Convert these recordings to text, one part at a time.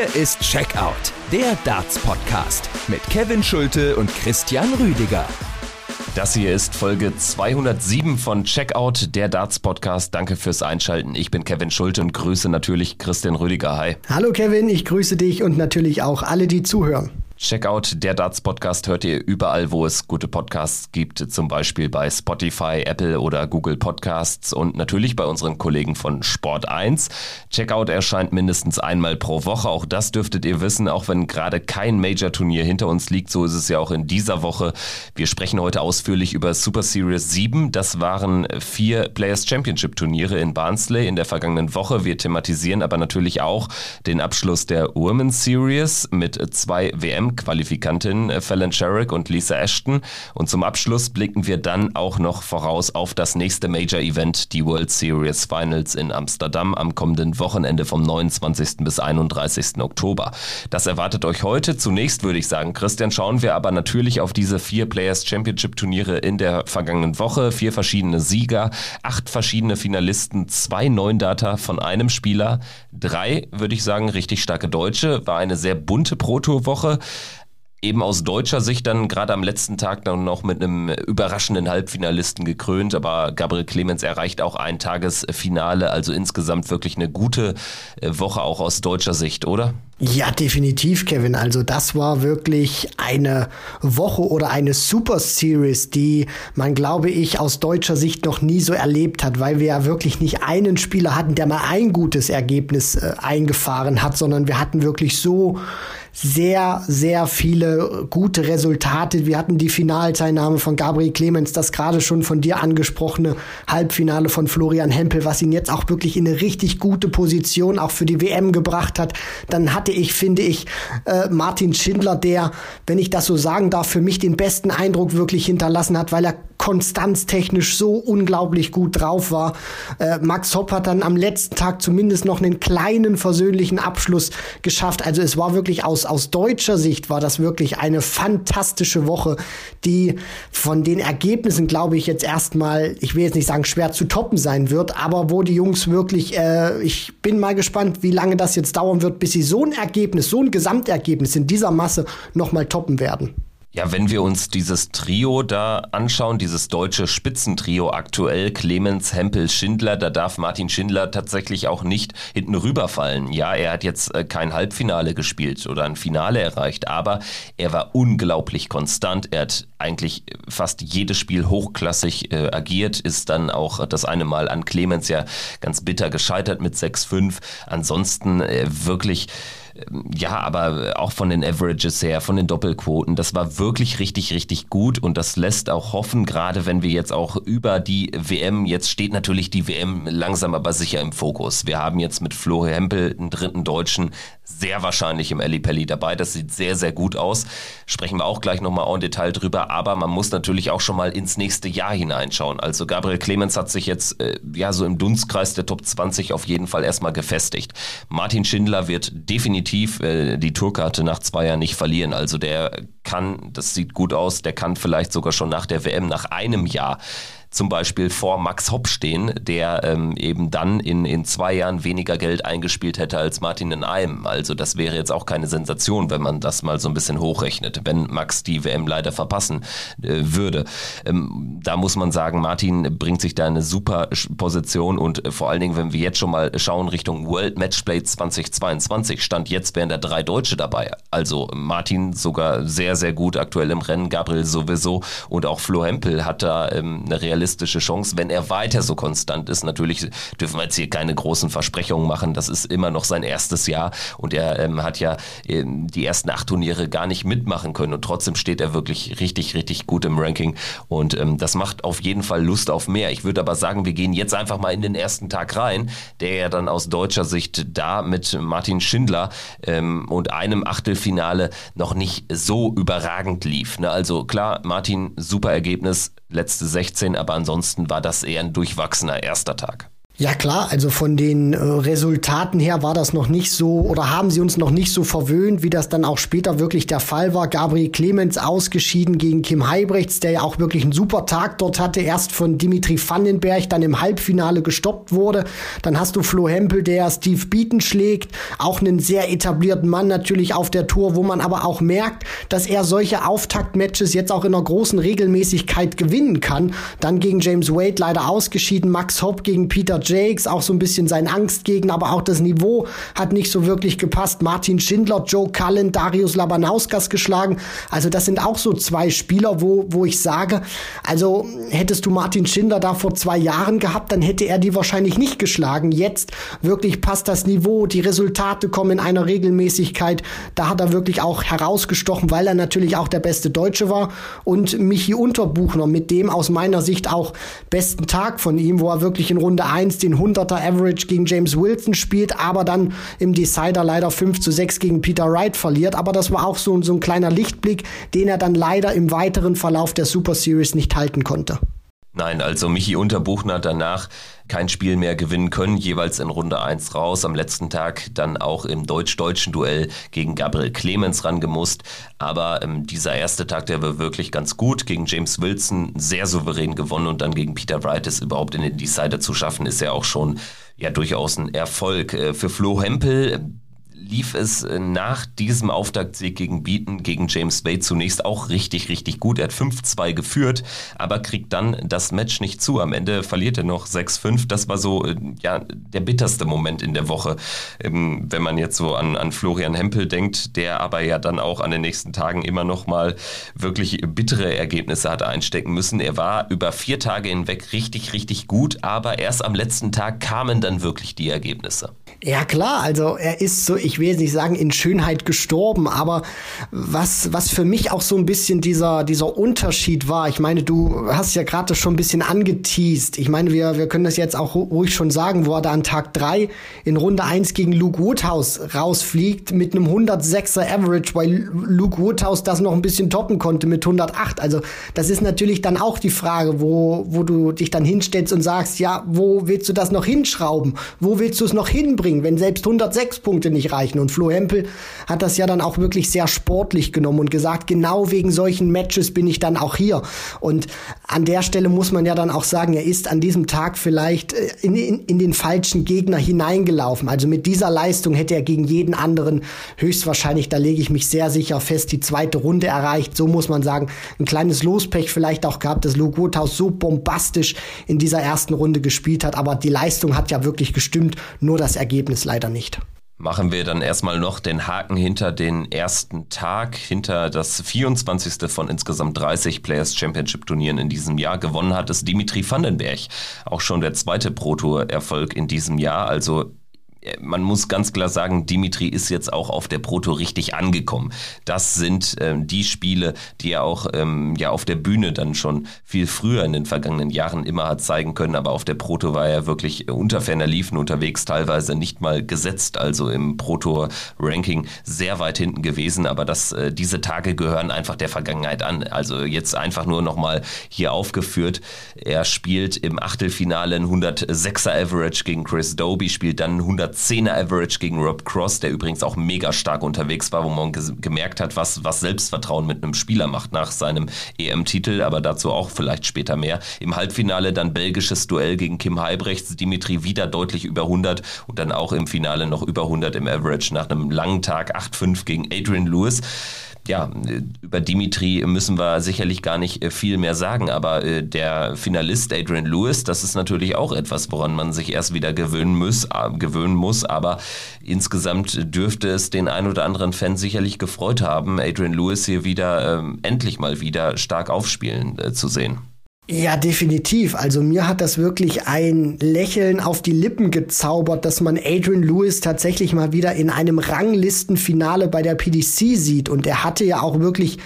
Hier ist Checkout, der Darts-Podcast mit Kevin Schulte und Christian Rüdiger. Das hier ist Folge 207 von Checkout, der Darts-Podcast. Danke fürs Einschalten. Ich bin Kevin Schulte und grüße natürlich Christian Rüdiger. Hi. Hallo Kevin, ich grüße dich und natürlich auch alle, die zuhören. Checkout, der Darts Podcast hört ihr überall, wo es gute Podcasts gibt, zum Beispiel bei Spotify, Apple oder Google Podcasts und natürlich bei unseren Kollegen von Sport 1. Checkout erscheint mindestens einmal pro Woche, auch das dürftet ihr wissen, auch wenn gerade kein Major-Turnier hinter uns liegt, so ist es ja auch in dieser Woche. Wir sprechen heute ausführlich über Super Series 7. Das waren vier Players Championship Turniere in Barnsley in der vergangenen Woche. Wir thematisieren aber natürlich auch den Abschluss der Women's Series mit zwei WM WM-Qualifikantin äh, Fallon Sherrick und Lisa Ashton. Und zum Abschluss blicken wir dann auch noch voraus auf das nächste Major-Event, die World Series Finals in Amsterdam am kommenden Wochenende vom 29. bis 31. Oktober. Das erwartet euch heute. Zunächst würde ich sagen, Christian, schauen wir aber natürlich auf diese vier Players Championship Turniere in der vergangenen Woche. Vier verschiedene Sieger, acht verschiedene Finalisten, zwei Neundata von einem Spieler, drei, würde ich sagen, richtig starke Deutsche. War eine sehr bunte Proto-Woche eben aus deutscher Sicht dann gerade am letzten Tag dann noch mit einem überraschenden Halbfinalisten gekrönt, aber Gabriel Clemens erreicht auch ein Tagesfinale, also insgesamt wirklich eine gute äh, Woche auch aus deutscher Sicht, oder? Ja, definitiv, Kevin. Also das war wirklich eine Woche oder eine Super Series, die man, glaube ich, aus deutscher Sicht noch nie so erlebt hat, weil wir ja wirklich nicht einen Spieler hatten, der mal ein gutes Ergebnis äh, eingefahren hat, sondern wir hatten wirklich so sehr, sehr viele gute Resultate. Wir hatten die Finalteilnahme von Gabriel Clemens, das gerade schon von dir angesprochene Halbfinale von Florian Hempel, was ihn jetzt auch wirklich in eine richtig gute Position auch für die WM gebracht hat. Dann hatte ich, finde ich, äh, Martin Schindler, der, wenn ich das so sagen darf, für mich den besten Eindruck wirklich hinterlassen hat, weil er konstanztechnisch so unglaublich gut drauf war. Äh, Max Hopp hat dann am letzten Tag zumindest noch einen kleinen versöhnlichen Abschluss geschafft. Also es war wirklich aus, aus deutscher Sicht war das wirklich eine fantastische Woche, die von den Ergebnissen, glaube ich, jetzt erstmal, ich will jetzt nicht sagen schwer zu toppen sein wird, aber wo die Jungs wirklich, äh, ich bin mal gespannt, wie lange das jetzt dauern wird, bis sie so ein Ergebnis, so ein Gesamtergebnis in dieser Masse nochmal toppen werden. Ja, wenn wir uns dieses Trio da anschauen, dieses deutsche Spitzentrio aktuell, Clemens, Hempel, Schindler, da darf Martin Schindler tatsächlich auch nicht hinten rüberfallen. Ja, er hat jetzt äh, kein Halbfinale gespielt oder ein Finale erreicht, aber er war unglaublich konstant. Er hat eigentlich fast jedes Spiel hochklassig äh, agiert, ist dann auch das eine Mal an Clemens ja ganz bitter gescheitert mit 6-5. Ansonsten äh, wirklich ja, aber auch von den Averages her, von den Doppelquoten, das war wirklich richtig, richtig gut und das lässt auch hoffen, gerade wenn wir jetzt auch über die WM, jetzt steht natürlich die WM langsam aber sicher im Fokus. Wir haben jetzt mit Flo Hempel einen dritten Deutschen sehr wahrscheinlich im Pelli dabei. Das sieht sehr, sehr gut aus. Sprechen wir auch gleich nochmal en Detail drüber. Aber man muss natürlich auch schon mal ins nächste Jahr hineinschauen. Also Gabriel Clemens hat sich jetzt äh, ja so im Dunstkreis der Top 20 auf jeden Fall erstmal gefestigt. Martin Schindler wird definitiv äh, die Tourkarte nach zwei Jahren nicht verlieren. Also der kann, das sieht gut aus, der kann vielleicht sogar schon nach der WM, nach einem Jahr zum Beispiel vor Max Hopp stehen, der ähm, eben dann in, in zwei Jahren weniger Geld eingespielt hätte als Martin in einem. Also das wäre jetzt auch keine Sensation, wenn man das mal so ein bisschen hochrechnet, wenn Max die WM leider verpassen äh, würde. Ähm, da muss man sagen, Martin bringt sich da eine super Position und äh, vor allen Dingen, wenn wir jetzt schon mal schauen Richtung World Matchplay 2022, stand jetzt wären da drei Deutsche dabei. Also Martin sogar sehr, sehr gut aktuell im Rennen, Gabriel sowieso und auch Flo Hempel hat da ähm, eine realistische realistische Chance, wenn er weiter so konstant ist. Natürlich dürfen wir jetzt hier keine großen Versprechungen machen. Das ist immer noch sein erstes Jahr und er ähm, hat ja ähm, die ersten acht Turniere gar nicht mitmachen können und trotzdem steht er wirklich richtig, richtig gut im Ranking und ähm, das macht auf jeden Fall Lust auf mehr. Ich würde aber sagen, wir gehen jetzt einfach mal in den ersten Tag rein, der ja dann aus deutscher Sicht da mit Martin Schindler ähm, und einem Achtelfinale noch nicht so überragend lief. Ne? Also klar, Martin, super Ergebnis, letzte 16, aber ansonsten war das eher ein durchwachsener erster Tag. Ja klar, also von den äh, Resultaten her war das noch nicht so oder haben sie uns noch nicht so verwöhnt, wie das dann auch später wirklich der Fall war. Gabriel Clemens ausgeschieden gegen Kim Heibrechts, der ja auch wirklich einen super Tag dort hatte, erst von Dimitri Vandenberg, dann im Halbfinale gestoppt wurde. Dann hast du Flo Hempel, der Steve Beaton schlägt, auch einen sehr etablierten Mann natürlich auf der Tour, wo man aber auch merkt, dass er solche Auftaktmatches jetzt auch in einer großen Regelmäßigkeit gewinnen kann. Dann gegen James Wade leider ausgeschieden, Max Hopp gegen Peter Jakes, auch so ein bisschen sein Angstgegner, aber auch das Niveau hat nicht so wirklich gepasst. Martin Schindler, Joe Cullen, Darius Labanauskas geschlagen. Also das sind auch so zwei Spieler, wo, wo ich sage, also hättest du Martin Schindler da vor zwei Jahren gehabt, dann hätte er die wahrscheinlich nicht geschlagen. Jetzt wirklich passt das Niveau, die Resultate kommen in einer Regelmäßigkeit. Da hat er wirklich auch herausgestochen, weil er natürlich auch der beste Deutsche war. Und Michi Unterbuchner mit dem aus meiner Sicht auch besten Tag von ihm, wo er wirklich in Runde 1 den 100er Average gegen James Wilson spielt, aber dann im Decider leider 5 zu 6 gegen Peter Wright verliert. Aber das war auch so, so ein kleiner Lichtblick, den er dann leider im weiteren Verlauf der Super Series nicht halten konnte. Nein, also Michi Unterbuchner danach kein Spiel mehr gewinnen können, jeweils in Runde 1 raus. Am letzten Tag dann auch im deutsch-deutschen Duell gegen Gabriel Clemens rangemusst. Aber ähm, dieser erste Tag, der war wirklich ganz gut. Gegen James Wilson sehr souverän gewonnen und dann gegen Peter Wright es überhaupt in den Decider zu schaffen, ist ja auch schon ja durchaus ein Erfolg. Äh, für Flo Hempel lief es äh, nach diesem Auftaktsieg gegen Beaton, gegen James Wade zunächst auch richtig, richtig gut. Er hat 5-2 geführt, aber kriegt dann das Match nicht zu. Am Ende verliert er noch 6-5. Das war so, äh, ja, der bitterste Moment in der Woche. Ähm, wenn man jetzt so an, an Florian Hempel denkt, der aber ja dann auch an den nächsten Tagen immer noch mal wirklich bittere Ergebnisse hat einstecken müssen. Er war über vier Tage hinweg richtig, richtig gut, aber erst am letzten Tag kamen dann wirklich die Ergebnisse. Ja klar, also er ist so, ich will jetzt nicht sagen in Schönheit gestorben, aber was, was für mich auch so ein bisschen dieser, dieser Unterschied war, ich meine, du hast ja gerade schon ein bisschen angeteased. Ich meine, wir, wir können das jetzt auch ruhig schon sagen, wo er da an Tag drei in Runde eins gegen Luke Woodhouse rausfliegt mit einem 106er Average, weil Luke Woodhouse das noch ein bisschen toppen konnte mit 108. Also das ist natürlich dann auch die Frage, wo, wo du dich dann hinstellst und sagst, ja, wo willst du das noch hinschrauben? Wo willst du es noch hinbringen? Bringen, wenn selbst 106 Punkte nicht reichen. Und Flo Hempel hat das ja dann auch wirklich sehr sportlich genommen und gesagt, genau wegen solchen Matches bin ich dann auch hier. Und an der Stelle muss man ja dann auch sagen, er ist an diesem Tag vielleicht äh, in, in, in den falschen Gegner hineingelaufen. Also mit dieser Leistung hätte er gegen jeden anderen höchstwahrscheinlich, da lege ich mich sehr sicher fest, die zweite Runde erreicht. So muss man sagen, ein kleines Lospech vielleicht auch gehabt, dass Luke Woodhouse so bombastisch in dieser ersten Runde gespielt hat. Aber die Leistung hat ja wirklich gestimmt, nur das Ergebnis Ergebnis leider nicht. Machen wir dann erstmal noch den Haken hinter den ersten Tag, hinter das 24. von insgesamt 30 Players Championship Turnieren in diesem Jahr. Gewonnen hat es Dimitri Vandenberg. Auch schon der zweite Pro Tour Erfolg in diesem Jahr. Also man muss ganz klar sagen, Dimitri ist jetzt auch auf der Proto richtig angekommen. Das sind ähm, die Spiele, die er auch ähm, ja auf der Bühne dann schon viel früher in den vergangenen Jahren immer hat zeigen können. Aber auf der Proto war er wirklich unter ferner Liefen unterwegs, teilweise nicht mal gesetzt, also im Proto-Ranking sehr weit hinten gewesen. Aber das, äh, diese Tage gehören einfach der Vergangenheit an. Also jetzt einfach nur nochmal hier aufgeführt. Er spielt im Achtelfinale ein 106er Average gegen Chris Doby, spielt dann 100 110er Average gegen Rob Cross, der übrigens auch mega stark unterwegs war, wo man gemerkt hat, was, was Selbstvertrauen mit einem Spieler macht nach seinem EM-Titel, aber dazu auch vielleicht später mehr. Im Halbfinale dann belgisches Duell gegen Kim Heibrechts, Dimitri wieder deutlich über 100 und dann auch im Finale noch über 100 im Average nach einem langen Tag 8-5 gegen Adrian Lewis ja, über Dimitri müssen wir sicherlich gar nicht äh, viel mehr sagen, aber äh, der Finalist Adrian Lewis, das ist natürlich auch etwas, woran man sich erst wieder gewöhnen muss, äh, gewöhnen muss, aber insgesamt dürfte es den ein oder anderen Fan sicherlich gefreut haben, Adrian Lewis hier wieder ähm, endlich mal wieder stark aufspielen äh, zu sehen. Ja, definitiv. Also mir hat das wirklich ein Lächeln auf die Lippen gezaubert, dass man Adrian Lewis tatsächlich mal wieder in einem Ranglistenfinale bei der PDC sieht. Und er hatte ja auch wirklich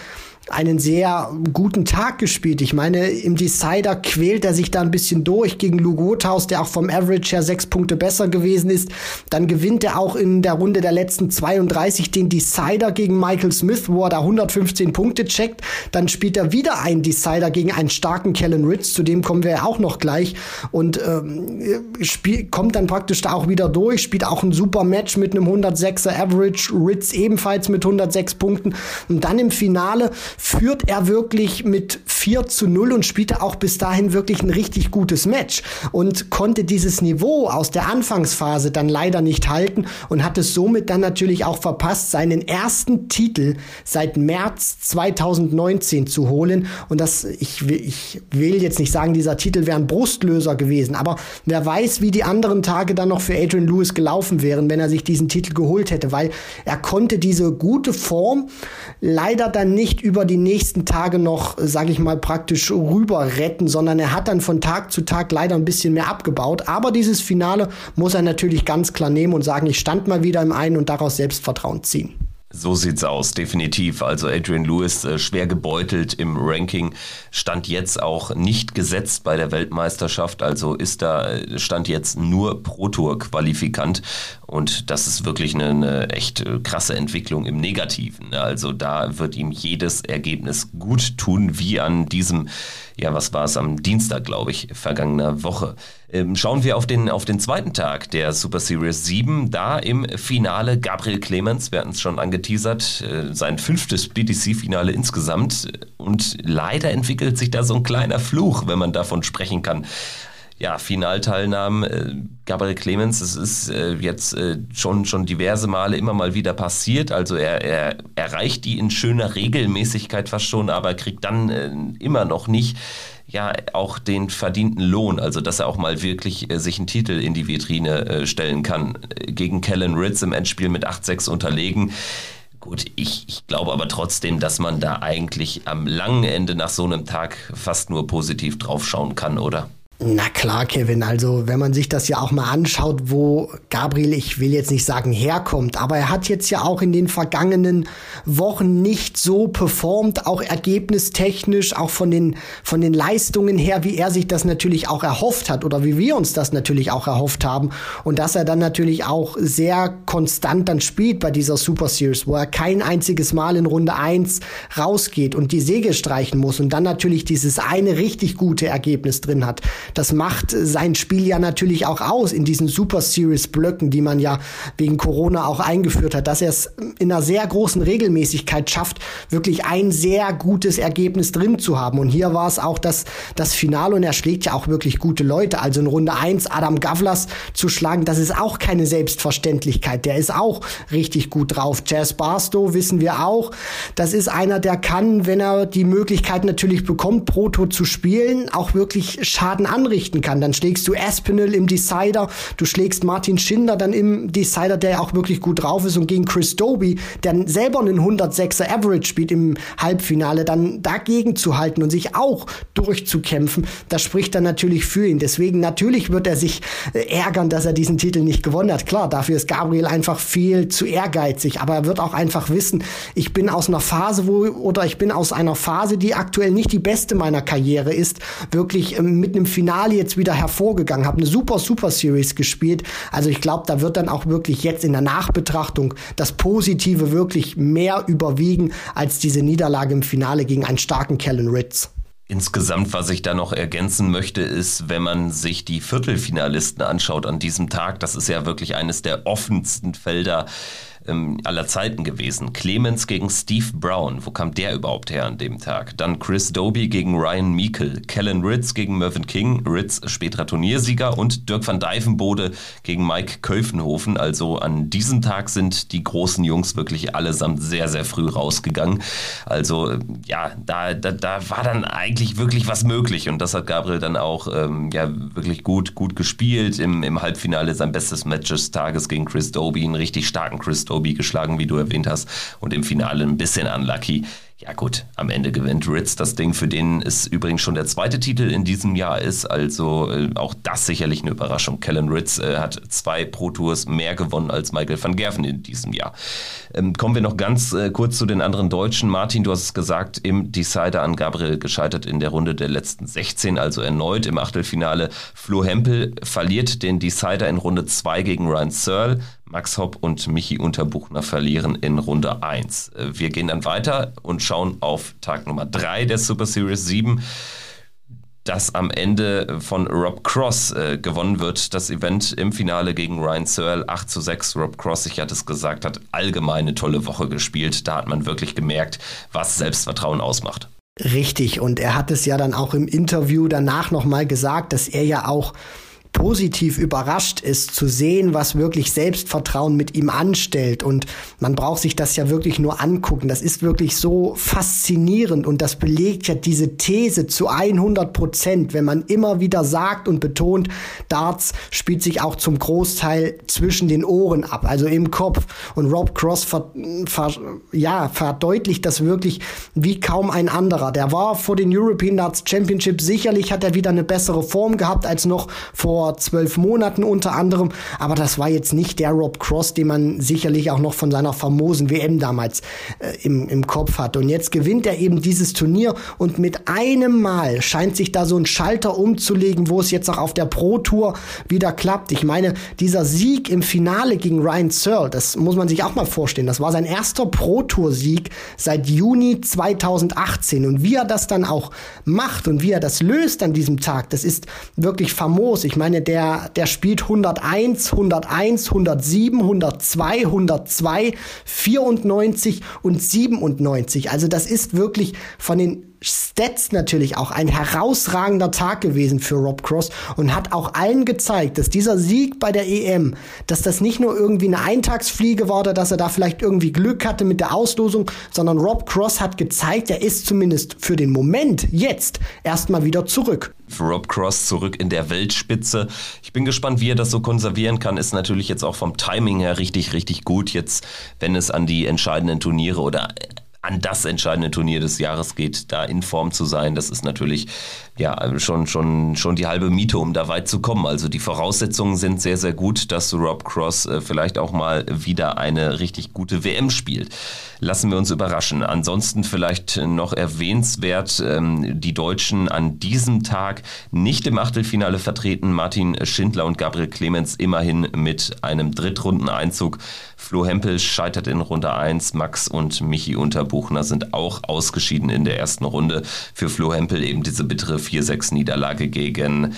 einen sehr guten Tag gespielt. Ich meine, im Decider quält er sich da ein bisschen durch gegen Lugothaus, der auch vom Average her sechs Punkte besser gewesen ist. Dann gewinnt er auch in der Runde der letzten 32 den Decider gegen Michael Smith, wo er da 115 Punkte checkt. Dann spielt er wieder einen Decider gegen einen starken Kellen Ritz, zu dem kommen wir ja auch noch gleich. Und ähm, spiel, kommt dann praktisch da auch wieder durch, spielt auch ein super Match mit einem 106er Average, Ritz ebenfalls mit 106 Punkten. Und dann im Finale führt er wirklich mit 4 zu 0 und spielte auch bis dahin wirklich ein richtig gutes Match und konnte dieses Niveau aus der Anfangsphase dann leider nicht halten und hat es somit dann natürlich auch verpasst, seinen ersten Titel seit März 2019 zu holen. Und das, ich will, ich will jetzt nicht sagen, dieser Titel wäre ein Brustlöser gewesen, aber wer weiß, wie die anderen Tage dann noch für Adrian Lewis gelaufen wären, wenn er sich diesen Titel geholt hätte, weil er konnte diese gute Form leider dann nicht über die nächsten Tage noch, sage ich mal, praktisch rüber retten, sondern er hat dann von Tag zu Tag leider ein bisschen mehr abgebaut. Aber dieses Finale muss er natürlich ganz klar nehmen und sagen, ich stand mal wieder im einen und daraus Selbstvertrauen ziehen. So sieht's aus, definitiv. Also Adrian Lewis äh, schwer gebeutelt im Ranking, stand jetzt auch nicht gesetzt bei der Weltmeisterschaft, also ist da äh, stand jetzt nur Pro Tour Qualifikant und das ist wirklich eine, eine echt äh, krasse Entwicklung im Negativen. Ne? Also da wird ihm jedes Ergebnis gut tun, wie an diesem ja, was war es am Dienstag, glaube ich, vergangener Woche. Ähm, schauen wir auf den, auf den zweiten Tag der Super Series 7. Da im Finale Gabriel Clemens, wir hatten es schon angeteasert, äh, sein fünftes BTC-Finale insgesamt. Und leider entwickelt sich da so ein kleiner Fluch, wenn man davon sprechen kann ja, Finalteilnahmen. Äh, Gabriel Clemens, es ist äh, jetzt schon, schon diverse Male immer mal wieder passiert. Also er, er erreicht die in schöner Regelmäßigkeit fast schon, aber kriegt dann immer noch nicht ja auch den verdienten Lohn, also dass er auch mal wirklich äh, sich einen Titel in die Vitrine äh, stellen kann. Gegen Kellen Ritz im Endspiel mit 8-6 unterlegen. Gut, ich, ich glaube aber trotzdem, dass man da eigentlich am langen Ende nach so einem Tag fast nur positiv draufschauen kann, oder? Na klar, Kevin. Also, wenn man sich das ja auch mal anschaut, wo Gabriel, ich will jetzt nicht sagen herkommt, aber er hat jetzt ja auch in den vergangenen Wochen nicht so performt, auch ergebnistechnisch, auch von den, von den Leistungen her, wie er sich das natürlich auch erhofft hat oder wie wir uns das natürlich auch erhofft haben. Und dass er dann natürlich auch sehr konstant dann spielt bei dieser Super Series, wo er kein einziges Mal in Runde 1 rausgeht und die Säge streichen muss und dann natürlich dieses eine richtig gute Ergebnis drin hat das macht sein Spiel ja natürlich auch aus in diesen Super Series Blöcken, die man ja wegen Corona auch eingeführt hat, dass er es in einer sehr großen Regelmäßigkeit schafft, wirklich ein sehr gutes Ergebnis drin zu haben. Und hier war es auch das, das Finale und er schlägt ja auch wirklich gute Leute. Also in Runde 1 Adam Gavlas zu schlagen, das ist auch keine Selbstverständlichkeit. Der ist auch richtig gut drauf. Jazz Barstow wissen wir auch. Das ist einer, der kann, wenn er die Möglichkeit natürlich bekommt, Proto zu spielen, auch wirklich Schaden anrichten kann. Dann schlägst du Aspinall im Decider, du schlägst Martin Schindler dann im Decider, der auch wirklich gut drauf ist und gegen Chris Doby, der selber einen 106er Average spielt im Halbfinale, dann dagegen zu halten und sich auch durchzukämpfen, das spricht dann natürlich für ihn. Deswegen natürlich wird er sich äh, ärgern, dass er diesen Titel nicht gewonnen hat. Klar, dafür ist Gabriel einfach viel zu ehrgeizig, aber er wird auch einfach wissen, ich bin aus einer Phase, wo oder ich bin aus einer Phase, die aktuell nicht die beste meiner Karriere ist, wirklich ähm, mit einem Finale Finale jetzt wieder hervorgegangen, habe eine super, super Series gespielt. Also ich glaube, da wird dann auch wirklich jetzt in der Nachbetrachtung das Positive wirklich mehr überwiegen als diese Niederlage im Finale gegen einen starken Kellen Ritz. Insgesamt, was ich da noch ergänzen möchte, ist, wenn man sich die Viertelfinalisten anschaut an diesem Tag, das ist ja wirklich eines der offensten Felder ähm, aller Zeiten gewesen. Clemens gegen Steve Brown. Wo kam der überhaupt her an dem Tag? Dann Chris Doby gegen Ryan Meikle. Kellen Ritz gegen Mervyn King. Ritz späterer Turniersieger. Und Dirk van Dijvenbode gegen Mike Köfenhofen. Also an diesem Tag sind die großen Jungs wirklich allesamt sehr, sehr früh rausgegangen. Also äh, ja, da, da, da war dann eigentlich wirklich was möglich. Und das hat Gabriel dann auch ähm, ja, wirklich gut, gut gespielt. Im, Im Halbfinale sein bestes Match des Tages gegen Chris Doby. Einen richtig starken Chris Doby Toby geschlagen, wie du erwähnt hast, und im Finale ein bisschen unlucky. Ja gut, am Ende gewinnt Ritz das Ding, für den es übrigens schon der zweite Titel in diesem Jahr ist. Also äh, auch das sicherlich eine Überraschung. Kellen Ritz äh, hat zwei Pro Tours mehr gewonnen als Michael van Gerven in diesem Jahr. Ähm, kommen wir noch ganz äh, kurz zu den anderen Deutschen. Martin, du hast es gesagt, im Decider an Gabriel gescheitert in der Runde der letzten 16, also erneut im Achtelfinale. Flo Hempel verliert den Decider in Runde 2 gegen Ryan Searle. Max Hopp und Michi Unterbuchner verlieren in Runde 1. Äh, wir gehen dann weiter und schauen auf Tag Nummer 3 der Super Series 7 das am Ende von Rob Cross äh, gewonnen wird. Das Event im Finale gegen Ryan Searle 8 zu 6. Rob Cross, ich hatte es gesagt, hat allgemeine tolle Woche gespielt. Da hat man wirklich gemerkt, was Selbstvertrauen ausmacht. Richtig, und er hat es ja dann auch im Interview danach nochmal gesagt, dass er ja auch positiv überrascht ist, zu sehen, was wirklich Selbstvertrauen mit ihm anstellt. Und man braucht sich das ja wirklich nur angucken. Das ist wirklich so faszinierend und das belegt ja diese These zu 100 Prozent, wenn man immer wieder sagt und betont, Darts spielt sich auch zum Großteil zwischen den Ohren ab, also im Kopf. Und Rob Cross ver, ver, ja, verdeutlicht das wirklich wie kaum ein anderer. Der war vor den European Darts Championship sicherlich hat er wieder eine bessere Form gehabt als noch vor vor zwölf Monaten unter anderem. Aber das war jetzt nicht der Rob Cross, den man sicherlich auch noch von seiner famosen WM damals äh, im, im Kopf hat. Und jetzt gewinnt er eben dieses Turnier und mit einem Mal scheint sich da so ein Schalter umzulegen, wo es jetzt auch auf der Pro Tour wieder klappt. Ich meine, dieser Sieg im Finale gegen Ryan Searle, das muss man sich auch mal vorstellen. Das war sein erster Pro Tour Sieg seit Juni 2018. Und wie er das dann auch macht und wie er das löst an diesem Tag, das ist wirklich famos. Ich meine, meine, der, der spielt 101, 101, 107, 102, 102, 94 und 97. Also das ist wirklich von den Stats natürlich auch ein herausragender Tag gewesen für Rob Cross und hat auch allen gezeigt, dass dieser Sieg bei der EM, dass das nicht nur irgendwie eine Eintagsfliege war oder dass er da vielleicht irgendwie Glück hatte mit der Auslosung, sondern Rob Cross hat gezeigt, er ist zumindest für den Moment jetzt erstmal wieder zurück. Rob Cross zurück in der Weltspitze. Ich bin gespannt, wie er das so konservieren kann. Ist natürlich jetzt auch vom Timing her richtig, richtig gut. Jetzt, wenn es an die entscheidenden Turniere oder an das entscheidende Turnier des Jahres geht, da in Form zu sein, das ist natürlich ja schon, schon, schon die halbe Miete, um da weit zu kommen. Also die Voraussetzungen sind sehr, sehr gut, dass Rob Cross äh, vielleicht auch mal wieder eine richtig gute WM spielt. Lassen wir uns überraschen. Ansonsten vielleicht noch erwähnenswert, ähm, die Deutschen an diesem Tag nicht im Achtelfinale vertreten. Martin Schindler und Gabriel Clemens immerhin mit einem Drittrundeneinzug. Flo Hempel scheitert in Runde 1, Max und Michi Unterbuchner sind auch ausgeschieden in der ersten Runde. Für Flo Hempel eben diese bittere 4-6-Niederlage gegen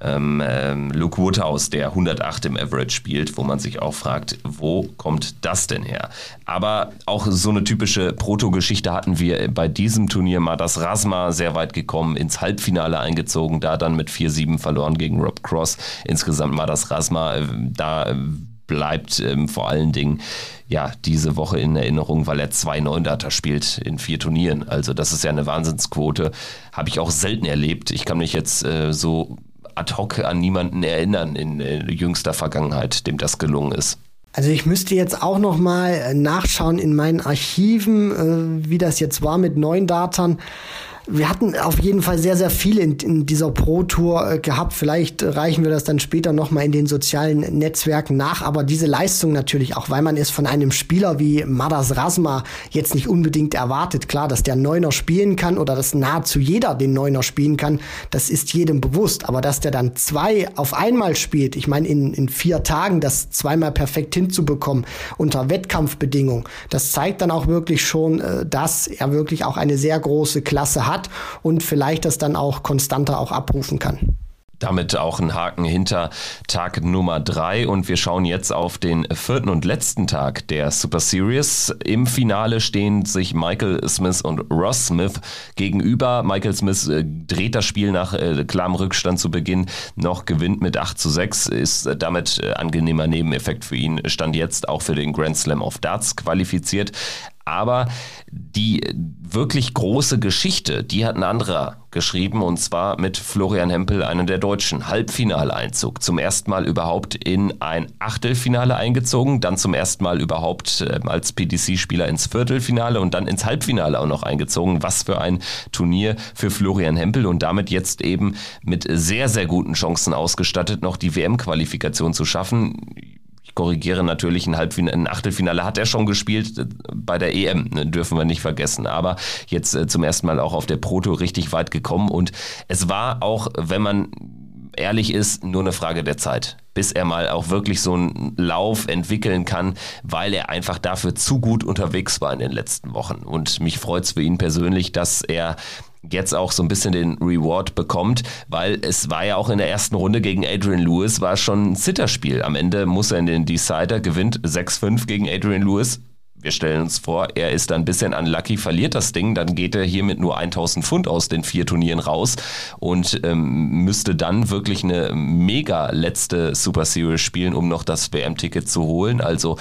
ähm, ähm, Luke Woodhouse, der 108 im Average spielt, wo man sich auch fragt, wo kommt das denn her? Aber auch so eine typische Proto-Geschichte hatten wir bei diesem Turnier. Madas Rasma sehr weit gekommen, ins Halbfinale eingezogen, da dann mit 4-7 verloren gegen Rob Cross. Insgesamt Madas Rasma, äh, da äh, bleibt ähm, vor allen Dingen ja diese Woche in Erinnerung, weil er zwei Neundater spielt in vier Turnieren. Also das ist ja eine Wahnsinnsquote. Habe ich auch selten erlebt. Ich kann mich jetzt äh, so ad hoc an niemanden erinnern in äh, jüngster Vergangenheit, dem das gelungen ist. Also ich müsste jetzt auch noch mal äh, nachschauen in meinen Archiven, äh, wie das jetzt war mit neun Datern wir hatten auf jeden Fall sehr, sehr viele in, in dieser Pro-Tour äh, gehabt. Vielleicht reichen wir das dann später nochmal in den sozialen Netzwerken nach. Aber diese Leistung natürlich, auch weil man es von einem Spieler wie Madas Rasma jetzt nicht unbedingt erwartet. Klar, dass der Neuner spielen kann oder dass nahezu jeder den Neuner spielen kann, das ist jedem bewusst. Aber dass der dann zwei auf einmal spielt, ich meine, in, in vier Tagen das zweimal perfekt hinzubekommen unter Wettkampfbedingungen, das zeigt dann auch wirklich schon, äh, dass er wirklich auch eine sehr große Klasse hat hat und vielleicht das dann auch konstanter auch abrufen kann damit auch ein Haken hinter Tag Nummer drei und wir schauen jetzt auf den vierten und letzten Tag der Super Series. Im Finale stehen sich Michael Smith und Ross Smith gegenüber. Michael Smith äh, dreht das Spiel nach äh, klarem Rückstand zu Beginn noch, gewinnt mit 8 zu 6, ist äh, damit angenehmer Nebeneffekt für ihn, stand jetzt auch für den Grand Slam of Darts qualifiziert. Aber die wirklich große Geschichte, die hat ein anderer geschrieben und zwar mit Florian Hempel, einen der Deutschen. Halbfinaleinzug. Zum ersten Mal überhaupt in ein Achtelfinale eingezogen, dann zum ersten Mal überhaupt äh, als PDC-Spieler ins Viertelfinale und dann ins Halbfinale auch noch eingezogen. Was für ein Turnier für Florian Hempel und damit jetzt eben mit sehr, sehr guten Chancen ausgestattet, noch die WM-Qualifikation zu schaffen korrigiere natürlich, ein, Halbfinale, ein Achtelfinale hat er schon gespielt äh, bei der EM, ne, dürfen wir nicht vergessen. Aber jetzt äh, zum ersten Mal auch auf der Proto richtig weit gekommen und es war auch, wenn man ehrlich ist, nur eine Frage der Zeit, bis er mal auch wirklich so einen Lauf entwickeln kann, weil er einfach dafür zu gut unterwegs war in den letzten Wochen. Und mich freut es für ihn persönlich, dass er jetzt auch so ein bisschen den Reward bekommt, weil es war ja auch in der ersten Runde gegen Adrian Lewis, war schon ein Zitterspiel. Am Ende muss er in den Decider, gewinnt 6-5 gegen Adrian Lewis. Wir stellen uns vor, er ist dann ein bisschen unlucky, verliert das Ding, dann geht er hier mit nur 1000 Pfund aus den vier Turnieren raus und ähm, müsste dann wirklich eine mega letzte Super Series spielen, um noch das WM-Ticket zu holen. Also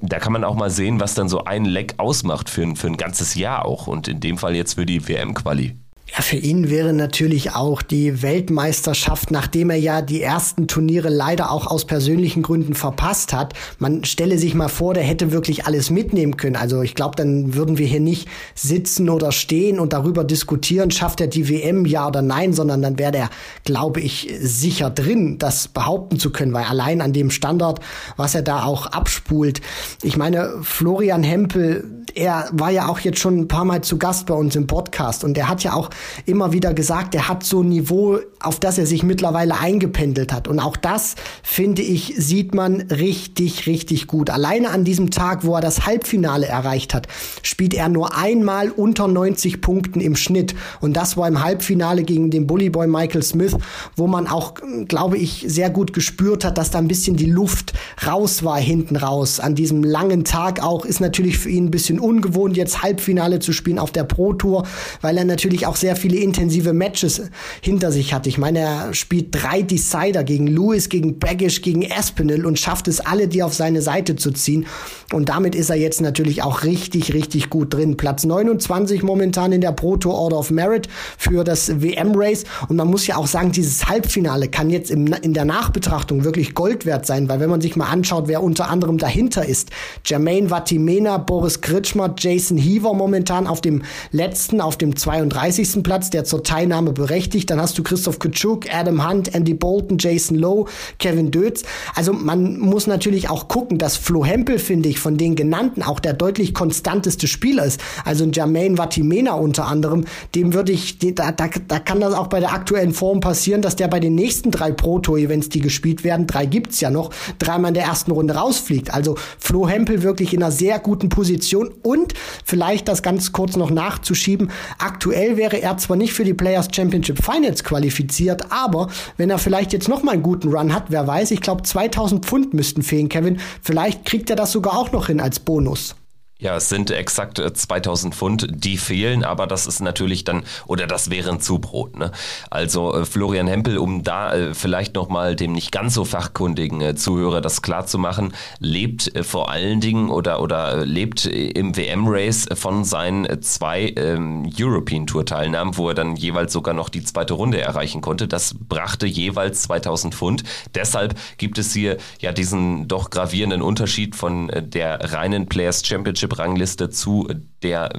da kann man auch mal sehen, was dann so ein Leck ausmacht für ein, für ein ganzes Jahr auch und in dem Fall jetzt für die WM-Quali. Ja, für ihn wäre natürlich auch die Weltmeisterschaft, nachdem er ja die ersten Turniere leider auch aus persönlichen Gründen verpasst hat. Man stelle sich mal vor, der hätte wirklich alles mitnehmen können. Also ich glaube, dann würden wir hier nicht sitzen oder stehen und darüber diskutieren, schafft er die WM ja oder nein, sondern dann wäre der, glaube ich, sicher drin, das behaupten zu können, weil allein an dem Standard, was er da auch abspult. Ich meine, Florian Hempel, er war ja auch jetzt schon ein paar Mal zu Gast bei uns im Podcast und er hat ja auch immer wieder gesagt, er hat so ein Niveau, auf das er sich mittlerweile eingependelt hat. Und auch das, finde ich, sieht man richtig, richtig gut. Alleine an diesem Tag, wo er das Halbfinale erreicht hat, spielt er nur einmal unter 90 Punkten im Schnitt. Und das war im Halbfinale gegen den Bullyboy Michael Smith, wo man auch, glaube ich, sehr gut gespürt hat, dass da ein bisschen die Luft raus war hinten raus. An diesem langen Tag auch ist natürlich für ihn ein bisschen ungewohnt, jetzt Halbfinale zu spielen auf der Pro Tour, weil er natürlich auch sehr viele intensive Matches hinter sich hat. Ich meine, er spielt drei Decider gegen Lewis, gegen Baggish, gegen Aspinall und schafft es alle, die auf seine Seite zu ziehen. Und damit ist er jetzt natürlich auch richtig, richtig gut drin. Platz 29 momentan in der Pro Tour Order of Merit für das WM-Race. Und man muss ja auch sagen, dieses Halbfinale kann jetzt im, in der Nachbetrachtung wirklich Gold wert sein, weil wenn man sich mal anschaut, wer unter anderem dahinter ist, Jermaine Vatimena, Boris Kritschmer, Jason Heaver momentan auf dem letzten, auf dem 32. Platz, der zur Teilnahme berechtigt. Dann hast du Christoph Kutschuk, Adam Hunt, Andy Bolton, Jason Lowe, Kevin Dötz. Also man muss natürlich auch gucken, dass Flo Hempel, finde ich, von den genannten auch der deutlich konstanteste Spieler ist. Also ein Jermaine Vatimena unter anderem, dem würde ich, da, da, da kann das auch bei der aktuellen Form passieren, dass der bei den nächsten drei Pro-Tour-Events, die gespielt werden, drei gibt's ja noch, dreimal in der ersten Runde rausfliegt. Also Flo Hempel wirklich in einer sehr guten Position und vielleicht das ganz kurz noch nachzuschieben, aktuell wäre er zwar nicht für die Players Championship Finals qualifiziert, aber wenn er vielleicht jetzt noch mal einen guten Run hat, wer weiß, ich glaube 2000 Pfund müssten fehlen, Kevin. Vielleicht kriegt er das sogar auch noch hin als Bonus. Ja, es sind exakt 2000 äh, Pfund, die fehlen, aber das ist natürlich dann, oder das wäre ein Zubrot. Ne? Also äh, Florian Hempel, um da äh, vielleicht nochmal dem nicht ganz so fachkundigen äh, Zuhörer das klar zu machen, lebt äh, vor allen Dingen oder, oder lebt im WM-Race von seinen äh, zwei ähm, European Tour-Teilnahmen, wo er dann jeweils sogar noch die zweite Runde erreichen konnte. Das brachte jeweils 2000 Pfund. Deshalb gibt es hier ja diesen doch gravierenden Unterschied von der reinen Players Championship Championship-Rangliste zu der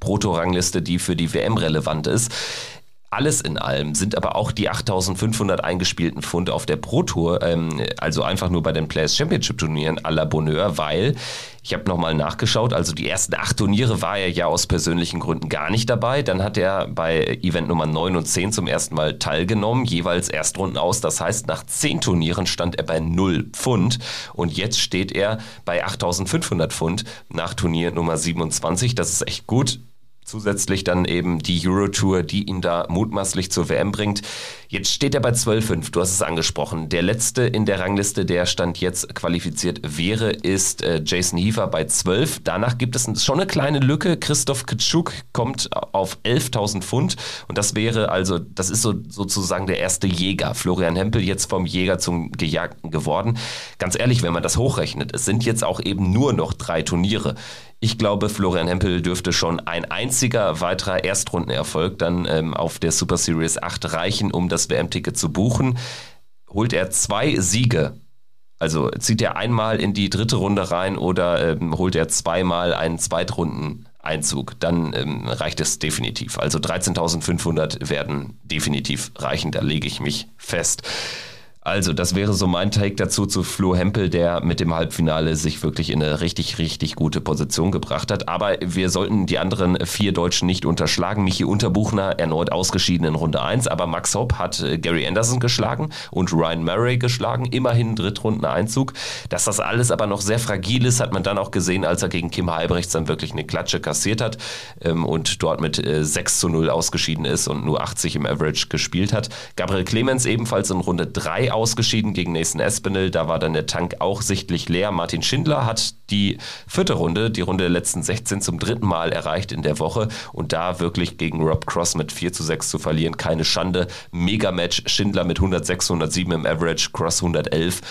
Proto-Rangliste, die für die WM relevant ist. Alles in allem sind aber auch die 8500 eingespielten Pfund auf der Pro Tour, ähm, also einfach nur bei den Players Championship Turnieren à la Bonheur, weil ich habe nochmal nachgeschaut, also die ersten acht Turniere war er ja aus persönlichen Gründen gar nicht dabei. Dann hat er bei Event Nummer 9 und 10 zum ersten Mal teilgenommen, jeweils Erstrunden aus. Das heißt, nach zehn Turnieren stand er bei 0 Pfund und jetzt steht er bei 8500 Pfund nach Turnier Nummer 27. Das ist echt gut Zusätzlich dann eben die Euro-Tour, die ihn da mutmaßlich zur WM bringt. Jetzt steht er bei 12,5, du hast es angesprochen. Der letzte in der Rangliste, der Stand jetzt qualifiziert wäre, ist äh, Jason Hiefer bei 12. Danach gibt es schon eine kleine Lücke. Christoph Kitschuk kommt auf 11.000 Pfund und das wäre also, das ist so, sozusagen der erste Jäger. Florian Hempel jetzt vom Jäger zum Gejagten geworden. Ganz ehrlich, wenn man das hochrechnet, es sind jetzt auch eben nur noch drei Turniere. Ich glaube, Florian Hempel dürfte schon ein einziger weiterer Erstrundenerfolg dann ähm, auf der Super Series 8 reichen, um das WM-Ticket zu buchen. Holt er zwei Siege, also zieht er einmal in die dritte Runde rein oder ähm, holt er zweimal einen Zweitrunden-Einzug, dann ähm, reicht es definitiv. Also 13.500 werden definitiv reichen, da lege ich mich fest. Also, das wäre so mein Take dazu zu Flo Hempel, der mit dem Halbfinale sich wirklich in eine richtig, richtig gute Position gebracht hat. Aber wir sollten die anderen vier Deutschen nicht unterschlagen. Michi Unterbuchner erneut ausgeschieden in Runde 1, aber Max Hopp hat äh, Gary Anderson geschlagen und Ryan Murray geschlagen. Immerhin Drittrundeneinzug. Dass das alles aber noch sehr fragil ist, hat man dann auch gesehen, als er gegen Kim Halbrechts dann wirklich eine Klatsche kassiert hat ähm, und dort mit 6 äh, zu 0 ausgeschieden ist und nur 80 im Average gespielt hat. Gabriel Clemens ebenfalls in Runde 3 ausgeschieden gegen Nathan Espinel. Da war dann der Tank auch sichtlich leer. Martin Schindler hat die vierte Runde, die Runde der letzten 16 zum dritten Mal erreicht in der Woche und da wirklich gegen Rob Cross mit 4 zu 6 zu verlieren, keine Schande. Mega-Match, Schindler mit 106, 107 im Average, Cross 111.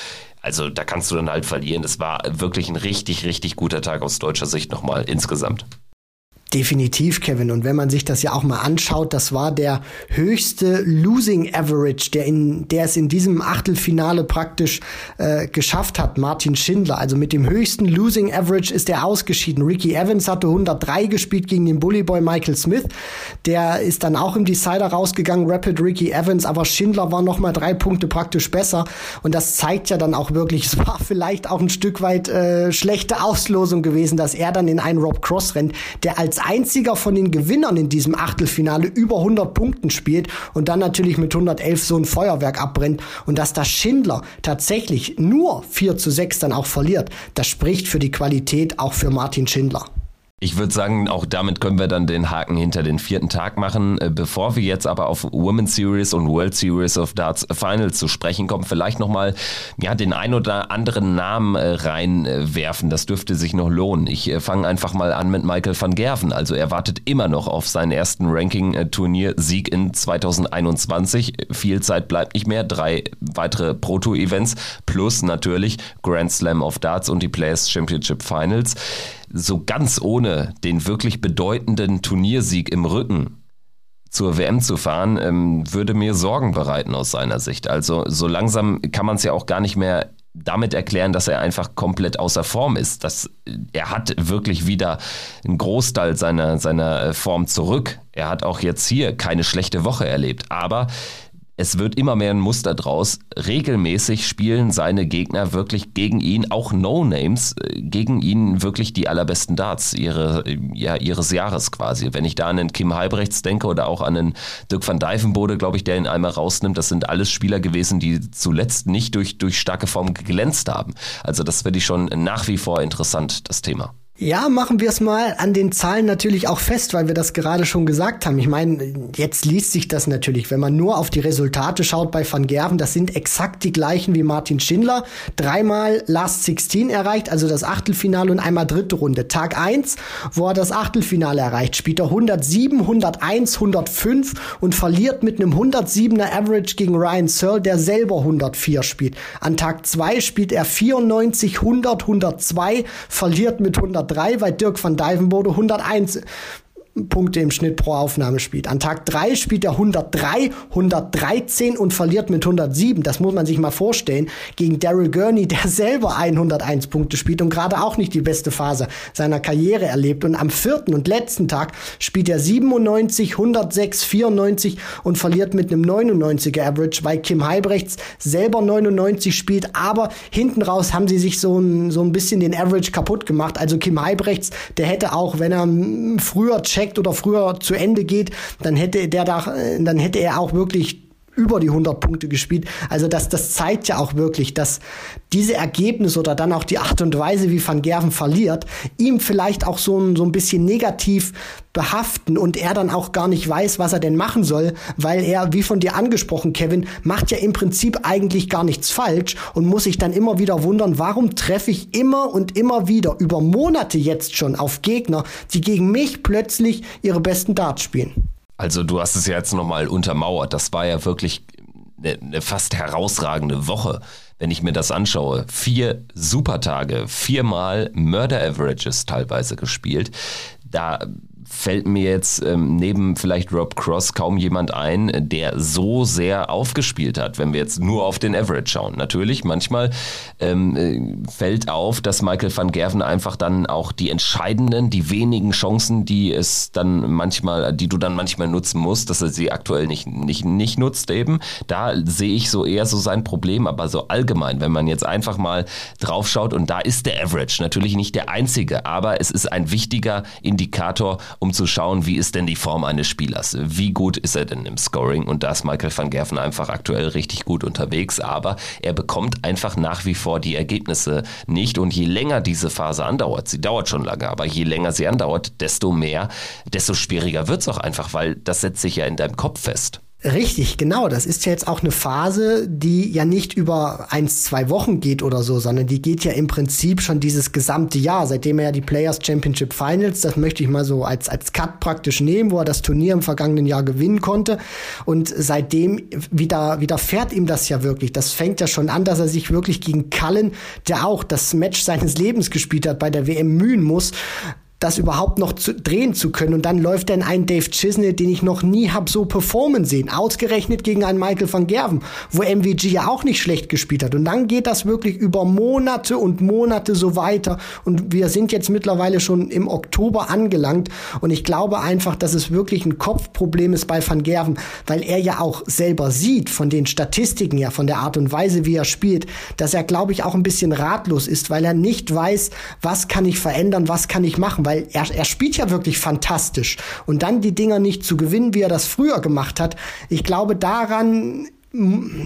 Also da kannst du dann halt verlieren. Es war wirklich ein richtig, richtig guter Tag aus deutscher Sicht nochmal insgesamt. Definitiv, Kevin. Und wenn man sich das ja auch mal anschaut, das war der höchste Losing Average, der, in, der es in diesem Achtelfinale praktisch äh, geschafft hat, Martin Schindler. Also mit dem höchsten Losing Average ist er ausgeschieden. Ricky Evans hatte 103 gespielt gegen den Bullyboy Michael Smith. Der ist dann auch im Decider rausgegangen, Rapid Ricky Evans, aber Schindler war noch mal drei Punkte praktisch besser. Und das zeigt ja dann auch wirklich, es war vielleicht auch ein Stück weit äh, schlechte Auslosung gewesen, dass er dann in einen Rob Cross rennt, der als einziger von den Gewinnern in diesem Achtelfinale über 100 Punkten spielt und dann natürlich mit 111 so ein Feuerwerk abbrennt und dass das Schindler tatsächlich nur 4 zu 6 dann auch verliert, das spricht für die Qualität auch für Martin Schindler. Ich würde sagen, auch damit können wir dann den Haken hinter den vierten Tag machen. Äh, bevor wir jetzt aber auf Women's Series und World Series of Darts Finals zu sprechen kommen, vielleicht nochmal ja, den ein oder anderen Namen äh, reinwerfen. Das dürfte sich noch lohnen. Ich äh, fange einfach mal an mit Michael van Gerven. Also er wartet immer noch auf seinen ersten Ranking-Turnier-Sieg in 2021. Viel Zeit bleibt nicht mehr. Drei weitere Proto-Events plus natürlich Grand Slam of Darts und die Players Championship Finals so ganz ohne den wirklich bedeutenden Turniersieg im Rücken zur WM zu fahren, ähm, würde mir Sorgen bereiten aus seiner Sicht. Also so langsam kann man es ja auch gar nicht mehr damit erklären, dass er einfach komplett außer Form ist. Das, er hat wirklich wieder einen Großteil seiner, seiner Form zurück. Er hat auch jetzt hier keine schlechte Woche erlebt. Aber es wird immer mehr ein Muster draus. Regelmäßig spielen seine Gegner wirklich gegen ihn, auch No-Names, äh, gegen ihn wirklich die allerbesten Darts ihre, ja, ihres Jahres quasi. Wenn ich da an einen Kim Halbrechts denke oder auch an einen Dirk van Dijvenbode, glaube ich, der ihn einmal rausnimmt, das sind alles Spieler gewesen, die zuletzt nicht durch, durch starke Form geglänzt haben. Also das finde ich schon nach wie vor interessant, das Thema. Ja, machen wir es mal an den Zahlen natürlich auch fest, weil wir das gerade schon gesagt haben. Ich meine, jetzt liest sich das natürlich, wenn man nur auf die Resultate schaut bei Van Gerven, das sind exakt die gleichen wie Martin Schindler. Dreimal Last 16 erreicht, also das Achtelfinale und einmal dritte Runde. Tag 1, wo er das Achtelfinale erreicht, spielt er 107, 101, 105 und verliert mit einem 107er Average gegen Ryan Searle, der selber 104 spielt. An Tag 2 spielt er 94, 100, 102, verliert mit 100 103, weil Dirk van Dijvenbode 101 Punkte im Schnitt pro Aufnahme spielt. An Tag 3 spielt er 103, 113 und verliert mit 107. Das muss man sich mal vorstellen. Gegen Daryl Gurney, der selber 101 Punkte spielt und gerade auch nicht die beste Phase seiner Karriere erlebt. Und am vierten und letzten Tag spielt er 97, 106, 94 und verliert mit einem 99er Average, weil Kim Heibrechts selber 99 spielt. Aber hinten raus haben sie sich so ein, so ein bisschen den Average kaputt gemacht. Also Kim Heibrechts, der hätte auch, wenn er früher checkt oder früher zu Ende geht, dann hätte der da, dann hätte er auch wirklich über die 100 Punkte gespielt. Also das, das zeigt ja auch wirklich, dass diese Ergebnisse oder dann auch die Art und Weise, wie Van Gerven verliert, ihm vielleicht auch so, ein so ein bisschen negativ behaften und er dann auch gar nicht weiß, was er denn machen soll, weil er, wie von dir angesprochen, Kevin, macht ja im Prinzip eigentlich gar nichts falsch und muss sich dann immer wieder wundern, warum treffe ich immer und immer wieder über Monate jetzt schon auf Gegner, die gegen mich plötzlich ihre besten Darts spielen. Also du hast es ja jetzt nochmal untermauert. Das war ja wirklich eine, eine fast herausragende Woche wenn ich mir das anschaue, vier Supertage, viermal Murder Averages teilweise gespielt. Da fällt mir jetzt ähm, neben vielleicht Rob Cross kaum jemand ein, der so sehr aufgespielt hat, wenn wir jetzt nur auf den Average schauen. Natürlich, manchmal ähm, äh, fällt auf, dass Michael van Gerven einfach dann auch die entscheidenden, die wenigen Chancen, die es dann manchmal, die du dann manchmal nutzen musst, dass er sie aktuell nicht, nicht, nicht nutzt eben. Da sehe ich so eher so sein Problem, aber so allgemein, wenn man jetzt einfach mal drauf schaut und da ist der Average natürlich nicht der einzige, aber es ist ein wichtiger Indikator, um zu schauen, wie ist denn die Form eines Spielers? Wie gut ist er denn im Scoring? Und da ist Michael van Gerven einfach aktuell richtig gut unterwegs, aber er bekommt einfach nach wie vor die Ergebnisse nicht. Und je länger diese Phase andauert, sie dauert schon lange, aber je länger sie andauert, desto mehr, desto schwieriger wird es auch einfach, weil das setzt sich ja in deinem Kopf fest. Richtig, genau. Das ist ja jetzt auch eine Phase, die ja nicht über eins, zwei Wochen geht oder so, sondern die geht ja im Prinzip schon dieses gesamte Jahr, seitdem er ja die Players Championship Finals, das möchte ich mal so als, als Cut praktisch nehmen, wo er das Turnier im vergangenen Jahr gewinnen konnte. Und seitdem wieder, wieder fährt ihm das ja wirklich. Das fängt ja schon an, dass er sich wirklich gegen Cullen, der auch das Match seines Lebens gespielt hat, bei der WM mühen muss das überhaupt noch zu, drehen zu können. Und dann läuft dann ein Dave Chisney, den ich noch nie hab so performen sehen. Ausgerechnet gegen einen Michael van Gerven, wo MVG ja auch nicht schlecht gespielt hat. Und dann geht das wirklich über Monate und Monate so weiter. Und wir sind jetzt mittlerweile schon im Oktober angelangt. Und ich glaube einfach, dass es wirklich ein Kopfproblem ist bei van Gerven, weil er ja auch selber sieht von den Statistiken ja, von der Art und Weise, wie er spielt, dass er, glaube ich, auch ein bisschen ratlos ist, weil er nicht weiß, was kann ich verändern, was kann ich machen weil er, er spielt ja wirklich fantastisch. Und dann die Dinger nicht zu gewinnen, wie er das früher gemacht hat, ich glaube, daran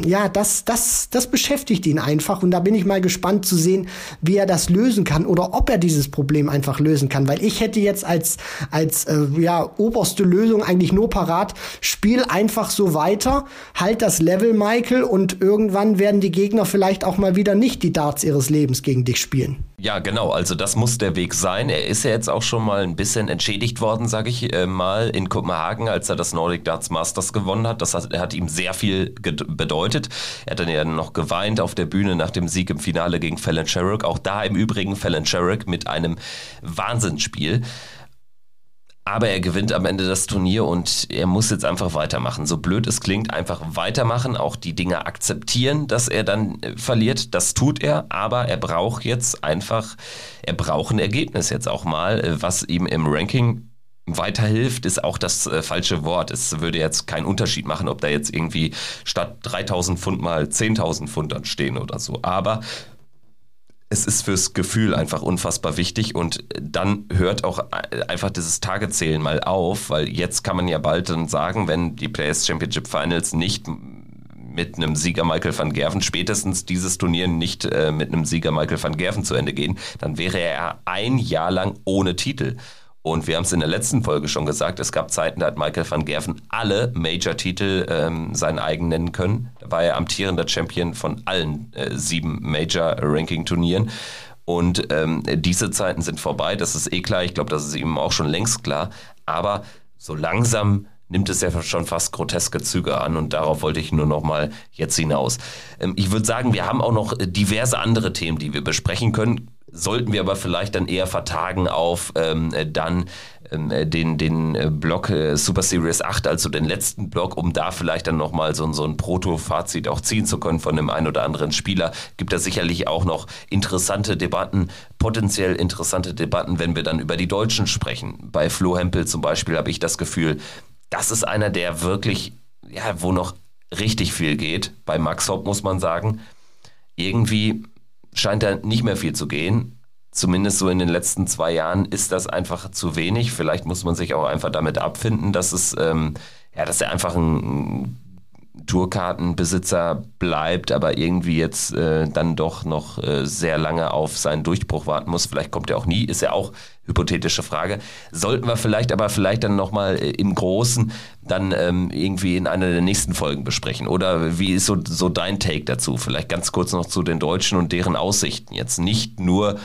ja, das, das, das beschäftigt ihn einfach und da bin ich mal gespannt zu sehen, wie er das lösen kann oder ob er dieses Problem einfach lösen kann, weil ich hätte jetzt als, als äh, ja, oberste Lösung eigentlich nur parat, spiel einfach so weiter, halt das Level, Michael, und irgendwann werden die Gegner vielleicht auch mal wieder nicht die Darts ihres Lebens gegen dich spielen. Ja, genau, also das muss der Weg sein. Er ist ja jetzt auch schon mal ein bisschen entschädigt worden, sage ich äh, mal, in Kopenhagen, als er das Nordic Darts Masters gewonnen hat. Das hat, hat ihm sehr viel bedeutet. Er hat dann ja noch geweint auf der Bühne nach dem Sieg im Finale gegen Fallon Sherrock. Auch da im Übrigen Fallon Sherrock mit einem Wahnsinnsspiel. Aber er gewinnt am Ende das Turnier und er muss jetzt einfach weitermachen. So blöd es klingt, einfach weitermachen, auch die Dinge akzeptieren, dass er dann äh, verliert. Das tut er, aber er braucht jetzt einfach, er braucht ein Ergebnis jetzt auch mal, äh, was ihm im Ranking weiterhilft, ist auch das äh, falsche Wort. Es würde jetzt keinen Unterschied machen, ob da jetzt irgendwie statt 3000 Pfund mal 10.000 Pfund dann stehen oder so. Aber es ist fürs Gefühl einfach unfassbar wichtig und dann hört auch einfach dieses Tagezählen mal auf, weil jetzt kann man ja bald dann sagen, wenn die Players Championship Finals nicht mit einem Sieger Michael van Gerven, spätestens dieses Turnier nicht äh, mit einem Sieger Michael van Gerven zu Ende gehen, dann wäre er ein Jahr lang ohne Titel. Und wir haben es in der letzten Folge schon gesagt, es gab Zeiten, da hat Michael van Gerven alle Major-Titel ähm, sein eigen nennen können. Da war er amtierender Champion von allen äh, sieben Major-Ranking-Turnieren. Und ähm, diese Zeiten sind vorbei, das ist eh klar. Ich glaube, das ist ihm auch schon längst klar. Aber so langsam nimmt es ja schon fast groteske Züge an und darauf wollte ich nur noch mal jetzt hinaus. Ähm, ich würde sagen, wir haben auch noch diverse andere Themen, die wir besprechen können sollten wir aber vielleicht dann eher vertagen auf ähm, äh, dann ähm, äh, den, den äh, Block äh, Super Series 8, also den letzten Block, um da vielleicht dann nochmal so, so ein Proto-Fazit auch ziehen zu können von dem einen oder anderen Spieler. Gibt da sicherlich auch noch interessante Debatten, potenziell interessante Debatten, wenn wir dann über die Deutschen sprechen. Bei Flo Hempel zum Beispiel habe ich das Gefühl, das ist einer, der wirklich, ja, wo noch richtig viel geht. Bei Max Hopp muss man sagen, irgendwie scheint da nicht mehr viel zu gehen. Zumindest so in den letzten zwei Jahren ist das einfach zu wenig. Vielleicht muss man sich auch einfach damit abfinden, dass es, ähm, ja, dass er einfach ein Tourkartenbesitzer bleibt, aber irgendwie jetzt äh, dann doch noch äh, sehr lange auf seinen Durchbruch warten muss. Vielleicht kommt er auch nie, ist ja auch hypothetische Frage. Sollten wir vielleicht aber vielleicht dann nochmal äh, im Großen dann ähm, irgendwie in einer der nächsten Folgen besprechen. Oder wie ist so, so dein Take dazu? Vielleicht ganz kurz noch zu den Deutschen und deren Aussichten. Jetzt nicht nur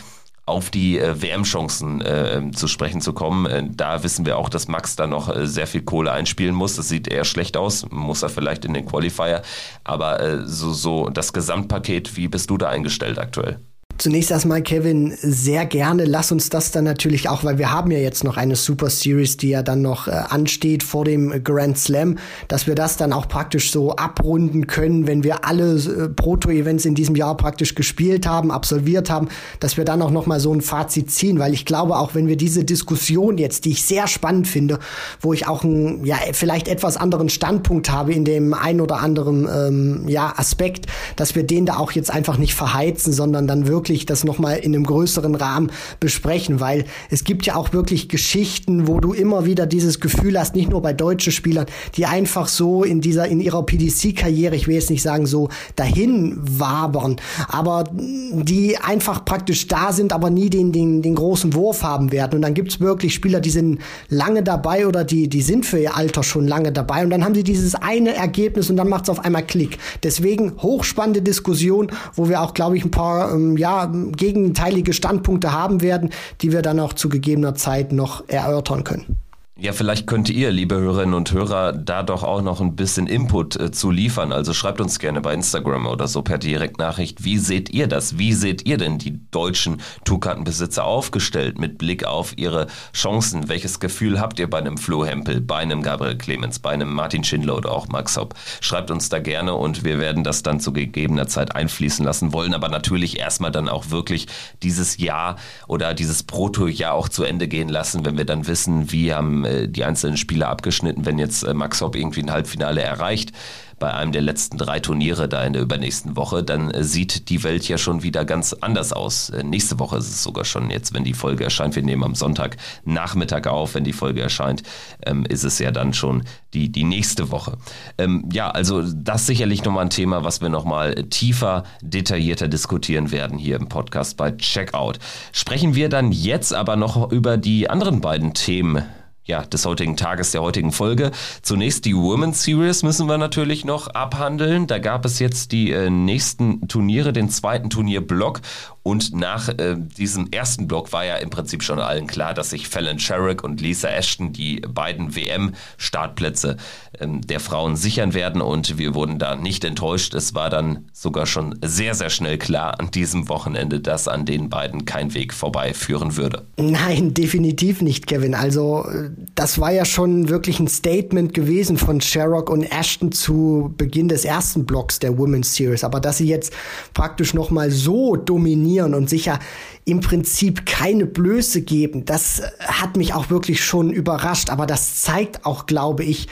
auf die äh, WM-Chancen äh, zu sprechen zu kommen. Äh, da wissen wir auch, dass Max da noch äh, sehr viel Kohle einspielen muss. Das sieht eher schlecht aus, muss er vielleicht in den Qualifier. Aber äh, so, so das Gesamtpaket, wie bist du da eingestellt aktuell? Zunächst erstmal, Kevin, sehr gerne. Lass uns das dann natürlich auch, weil wir haben ja jetzt noch eine Super Series, die ja dann noch äh, ansteht vor dem Grand Slam, dass wir das dann auch praktisch so abrunden können, wenn wir alle äh, Proto-Events in diesem Jahr praktisch gespielt haben, absolviert haben, dass wir dann auch noch mal so ein Fazit ziehen, weil ich glaube, auch wenn wir diese Diskussion jetzt, die ich sehr spannend finde, wo ich auch einen, ja, vielleicht etwas anderen Standpunkt habe in dem ein oder anderen, ähm, ja, Aspekt, dass wir den da auch jetzt einfach nicht verheizen, sondern dann wirklich wirklich das nochmal in einem größeren Rahmen besprechen, weil es gibt ja auch wirklich Geschichten, wo du immer wieder dieses Gefühl hast, nicht nur bei deutschen Spielern, die einfach so in dieser, in ihrer PDC-Karriere, ich will jetzt nicht sagen so dahin wabern, aber die einfach praktisch da sind, aber nie den, den, den großen Wurf haben werden. Und dann gibt's wirklich Spieler, die sind lange dabei oder die, die sind für ihr Alter schon lange dabei und dann haben sie dieses eine Ergebnis und dann macht's auf einmal Klick. Deswegen hochspannende Diskussion, wo wir auch, glaube ich, ein paar ähm, ja, gegenteilige Standpunkte haben werden, die wir dann auch zu gegebener Zeit noch erörtern können. Ja, vielleicht könnt ihr, liebe Hörerinnen und Hörer, da doch auch noch ein bisschen Input äh, zu liefern. Also schreibt uns gerne bei Instagram oder so per Direktnachricht. Wie seht ihr das? Wie seht ihr denn die deutschen Tourkartenbesitzer aufgestellt mit Blick auf ihre Chancen? Welches Gefühl habt ihr bei einem Flo Hempel, bei einem Gabriel Clemens, bei einem Martin Schindler oder auch Max Hopp? Schreibt uns da gerne und wir werden das dann zu gegebener Zeit einfließen lassen wollen. Aber natürlich erstmal dann auch wirklich dieses Jahr oder dieses Proto-Jahr auch zu Ende gehen lassen, wenn wir dann wissen, wie äh, die einzelnen Spiele abgeschnitten, wenn jetzt äh, Max Hopp irgendwie ein Halbfinale erreicht bei einem der letzten drei Turniere da in der übernächsten Woche, dann äh, sieht die Welt ja schon wieder ganz anders aus. Nächste Woche ist es sogar schon jetzt, wenn die Folge erscheint. Wir nehmen am Sonntag Nachmittag auf, wenn die Folge erscheint, ähm, ist es ja dann schon die, die nächste Woche. Ähm, ja, also das sicherlich nochmal ein Thema, was wir nochmal tiefer, detaillierter diskutieren werden hier im Podcast bei Checkout. Sprechen wir dann jetzt aber noch über die anderen beiden Themen ja, des heutigen Tages, der heutigen Folge. Zunächst die Women's Series müssen wir natürlich noch abhandeln. Da gab es jetzt die äh, nächsten Turniere, den zweiten Turnierblock und nach äh, diesem ersten Block war ja im Prinzip schon allen klar, dass sich Fallon Sherrick und Lisa Ashton die beiden WM-Startplätze ähm, der Frauen sichern werden. Und wir wurden da nicht enttäuscht. Es war dann sogar schon sehr, sehr schnell klar an diesem Wochenende, dass an den beiden kein Weg vorbei führen würde. Nein, definitiv nicht, Kevin. Also das war ja schon wirklich ein Statement gewesen von Sherrock und Ashton zu Beginn des ersten Blocks der Women's Series. Aber dass sie jetzt praktisch noch mal so dominieren trainieren und sicher im Prinzip keine Blöße geben, das hat mich auch wirklich schon überrascht. Aber das zeigt auch, glaube ich,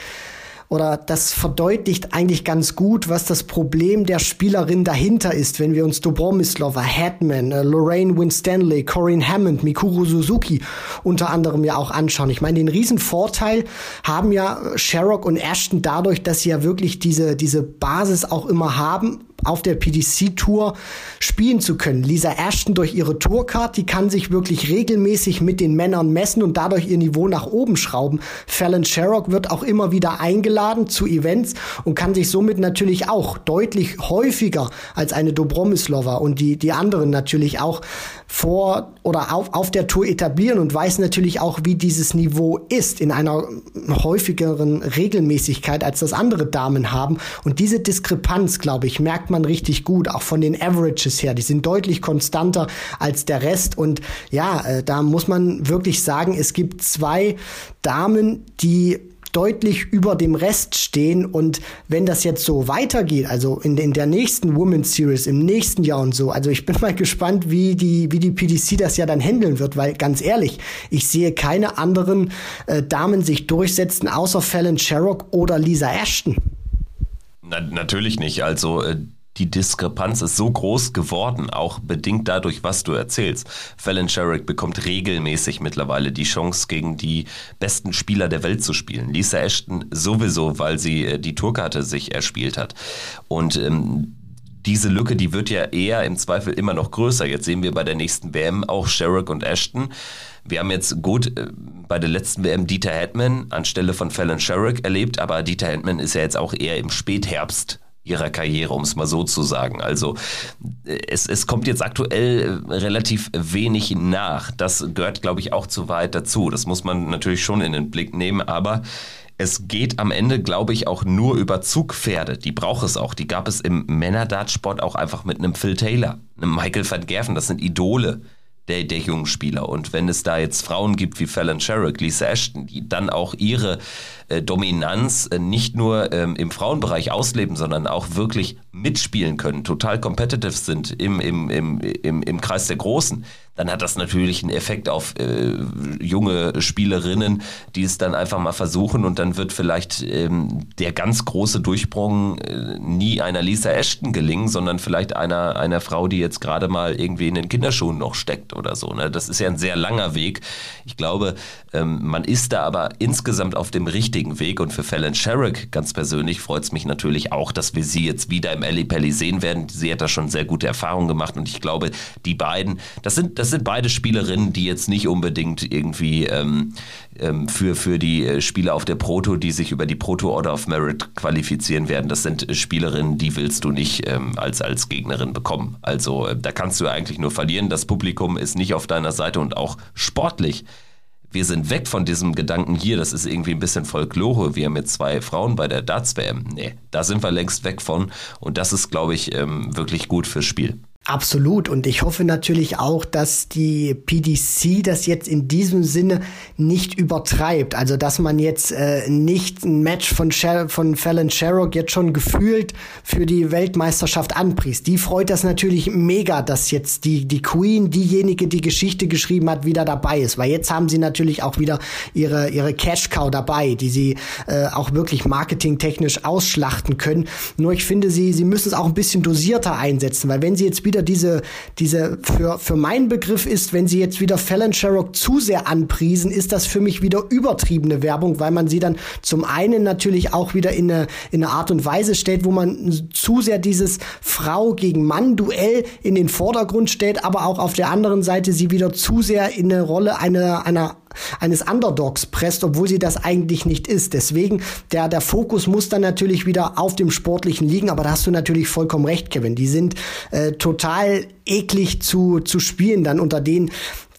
oder das verdeutlicht eigentlich ganz gut, was das Problem der Spielerin dahinter ist, wenn wir uns Dobromislova, Hetman, äh, Lorraine Winstanley, Corinne Hammond, Mikuru Suzuki unter anderem ja auch anschauen. Ich meine, den riesen Vorteil haben ja Sherrock und Ashton dadurch, dass sie ja wirklich diese, diese Basis auch immer haben auf der PDC-Tour spielen zu können. Lisa Ashton durch ihre Tourcard, die kann sich wirklich regelmäßig mit den Männern messen und dadurch ihr Niveau nach oben schrauben. Fallon Sherrock wird auch immer wieder eingeladen zu Events und kann sich somit natürlich auch deutlich häufiger als eine Dobromislova und die, die anderen natürlich auch vor oder auf, auf der Tour etablieren und weiß natürlich auch, wie dieses Niveau ist in einer häufigeren Regelmäßigkeit, als das andere Damen haben. Und diese Diskrepanz, glaube ich, merkt man richtig gut, auch von den Averages her. Die sind deutlich konstanter als der Rest. Und ja, äh, da muss man wirklich sagen, es gibt zwei Damen, die deutlich über dem Rest stehen. Und wenn das jetzt so weitergeht, also in, in der nächsten Women's Series im nächsten Jahr und so, also ich bin mal gespannt, wie die, wie die PDC das ja dann handeln wird, weil ganz ehrlich, ich sehe keine anderen äh, Damen sich durchsetzen, außer Fallon Sherrock oder Lisa Ashton. Na, natürlich nicht. Also äh, die Diskrepanz ist so groß geworden, auch bedingt dadurch, was du erzählst. Fallon Sherrick bekommt regelmäßig mittlerweile die Chance, gegen die besten Spieler der Welt zu spielen. Lisa Ashton sowieso, weil sie äh, die Tourkarte sich erspielt hat. Und ähm, diese Lücke, die wird ja eher im Zweifel immer noch größer. Jetzt sehen wir bei der nächsten WM auch Sherrick und Ashton. Wir haben jetzt gut äh, bei der letzten WM Dieter Hetman anstelle von Fallon Sherrick erlebt, aber Dieter Hetman ist ja jetzt auch eher im Spätherbst ihrer Karriere, um es mal so zu sagen. Also es, es kommt jetzt aktuell äh, relativ wenig nach. Das gehört, glaube ich, auch zu weit dazu. Das muss man natürlich schon in den Blick nehmen, aber es geht am Ende, glaube ich, auch nur über Zugpferde. Die braucht es auch. Die gab es im Männerdartsport auch einfach mit einem Phil Taylor, einem Michael van Gerven. Das sind Idole der, der jungen Spieler. Und wenn es da jetzt Frauen gibt wie Fallon Sherrick, Lisa Ashton, die dann auch ihre äh, Dominanz äh, nicht nur ähm, im Frauenbereich ausleben, sondern auch wirklich mitspielen können, total competitive sind im, im, im, im, im Kreis der Großen, dann hat das natürlich einen Effekt auf äh, junge Spielerinnen, die es dann einfach mal versuchen und dann wird vielleicht ähm, der ganz große Durchbruch äh, nie einer Lisa Ashton gelingen, sondern vielleicht einer, einer Frau, die jetzt gerade mal irgendwie in den Kinderschuhen noch steckt oder so. Ne? Das ist ja ein sehr langer Weg. Ich glaube, ähm, man ist da aber insgesamt auf dem richtigen Weg und für Fallon Sherrick ganz persönlich freut es mich natürlich auch, dass wir sie jetzt wieder im Ali Pelli sehen werden. Sie hat da schon sehr gute Erfahrungen gemacht und ich glaube, die beiden, das sind, das sind beide Spielerinnen, die jetzt nicht unbedingt irgendwie ähm, ähm, für, für die äh, Spieler auf der Proto, die sich über die Proto Order of Merit qualifizieren werden. Das sind Spielerinnen, die willst du nicht ähm, als, als Gegnerin bekommen. Also äh, da kannst du eigentlich nur verlieren. Das Publikum ist nicht auf deiner Seite und auch sportlich wir sind weg von diesem Gedanken hier, das ist irgendwie ein bisschen Folklore, wir haben jetzt zwei Frauen bei der Darts-WM. Nee, da sind wir längst weg von und das ist, glaube ich, ähm, wirklich gut fürs Spiel. Absolut. Und ich hoffe natürlich auch, dass die PDC das jetzt in diesem Sinne nicht übertreibt. Also, dass man jetzt äh, nicht ein Match von, Sher von Fallon Sherrock jetzt schon gefühlt für die Weltmeisterschaft anpriest. Die freut das natürlich mega, dass jetzt die, die Queen, diejenige, die Geschichte geschrieben hat, wieder dabei ist. Weil jetzt haben sie natürlich auch wieder ihre, ihre Cash Cow dabei, die sie äh, auch wirklich marketingtechnisch ausschlachten können. Nur ich finde, sie, sie müssen es auch ein bisschen dosierter einsetzen, weil wenn sie jetzt wieder wieder diese, diese für, für meinen Begriff ist, wenn sie jetzt wieder Fallon Sherrock zu sehr anpriesen, ist das für mich wieder übertriebene Werbung, weil man sie dann zum einen natürlich auch wieder in eine, in eine Art und Weise stellt, wo man zu sehr dieses Frau gegen Mann Duell in den Vordergrund stellt, aber auch auf der anderen Seite sie wieder zu sehr in eine Rolle einer, einer eines Underdogs presst, obwohl sie das eigentlich nicht ist. Deswegen, der, der Fokus muss dann natürlich wieder auf dem Sportlichen liegen, aber da hast du natürlich vollkommen recht, Kevin. Die sind äh, total eklig zu, zu spielen dann unter den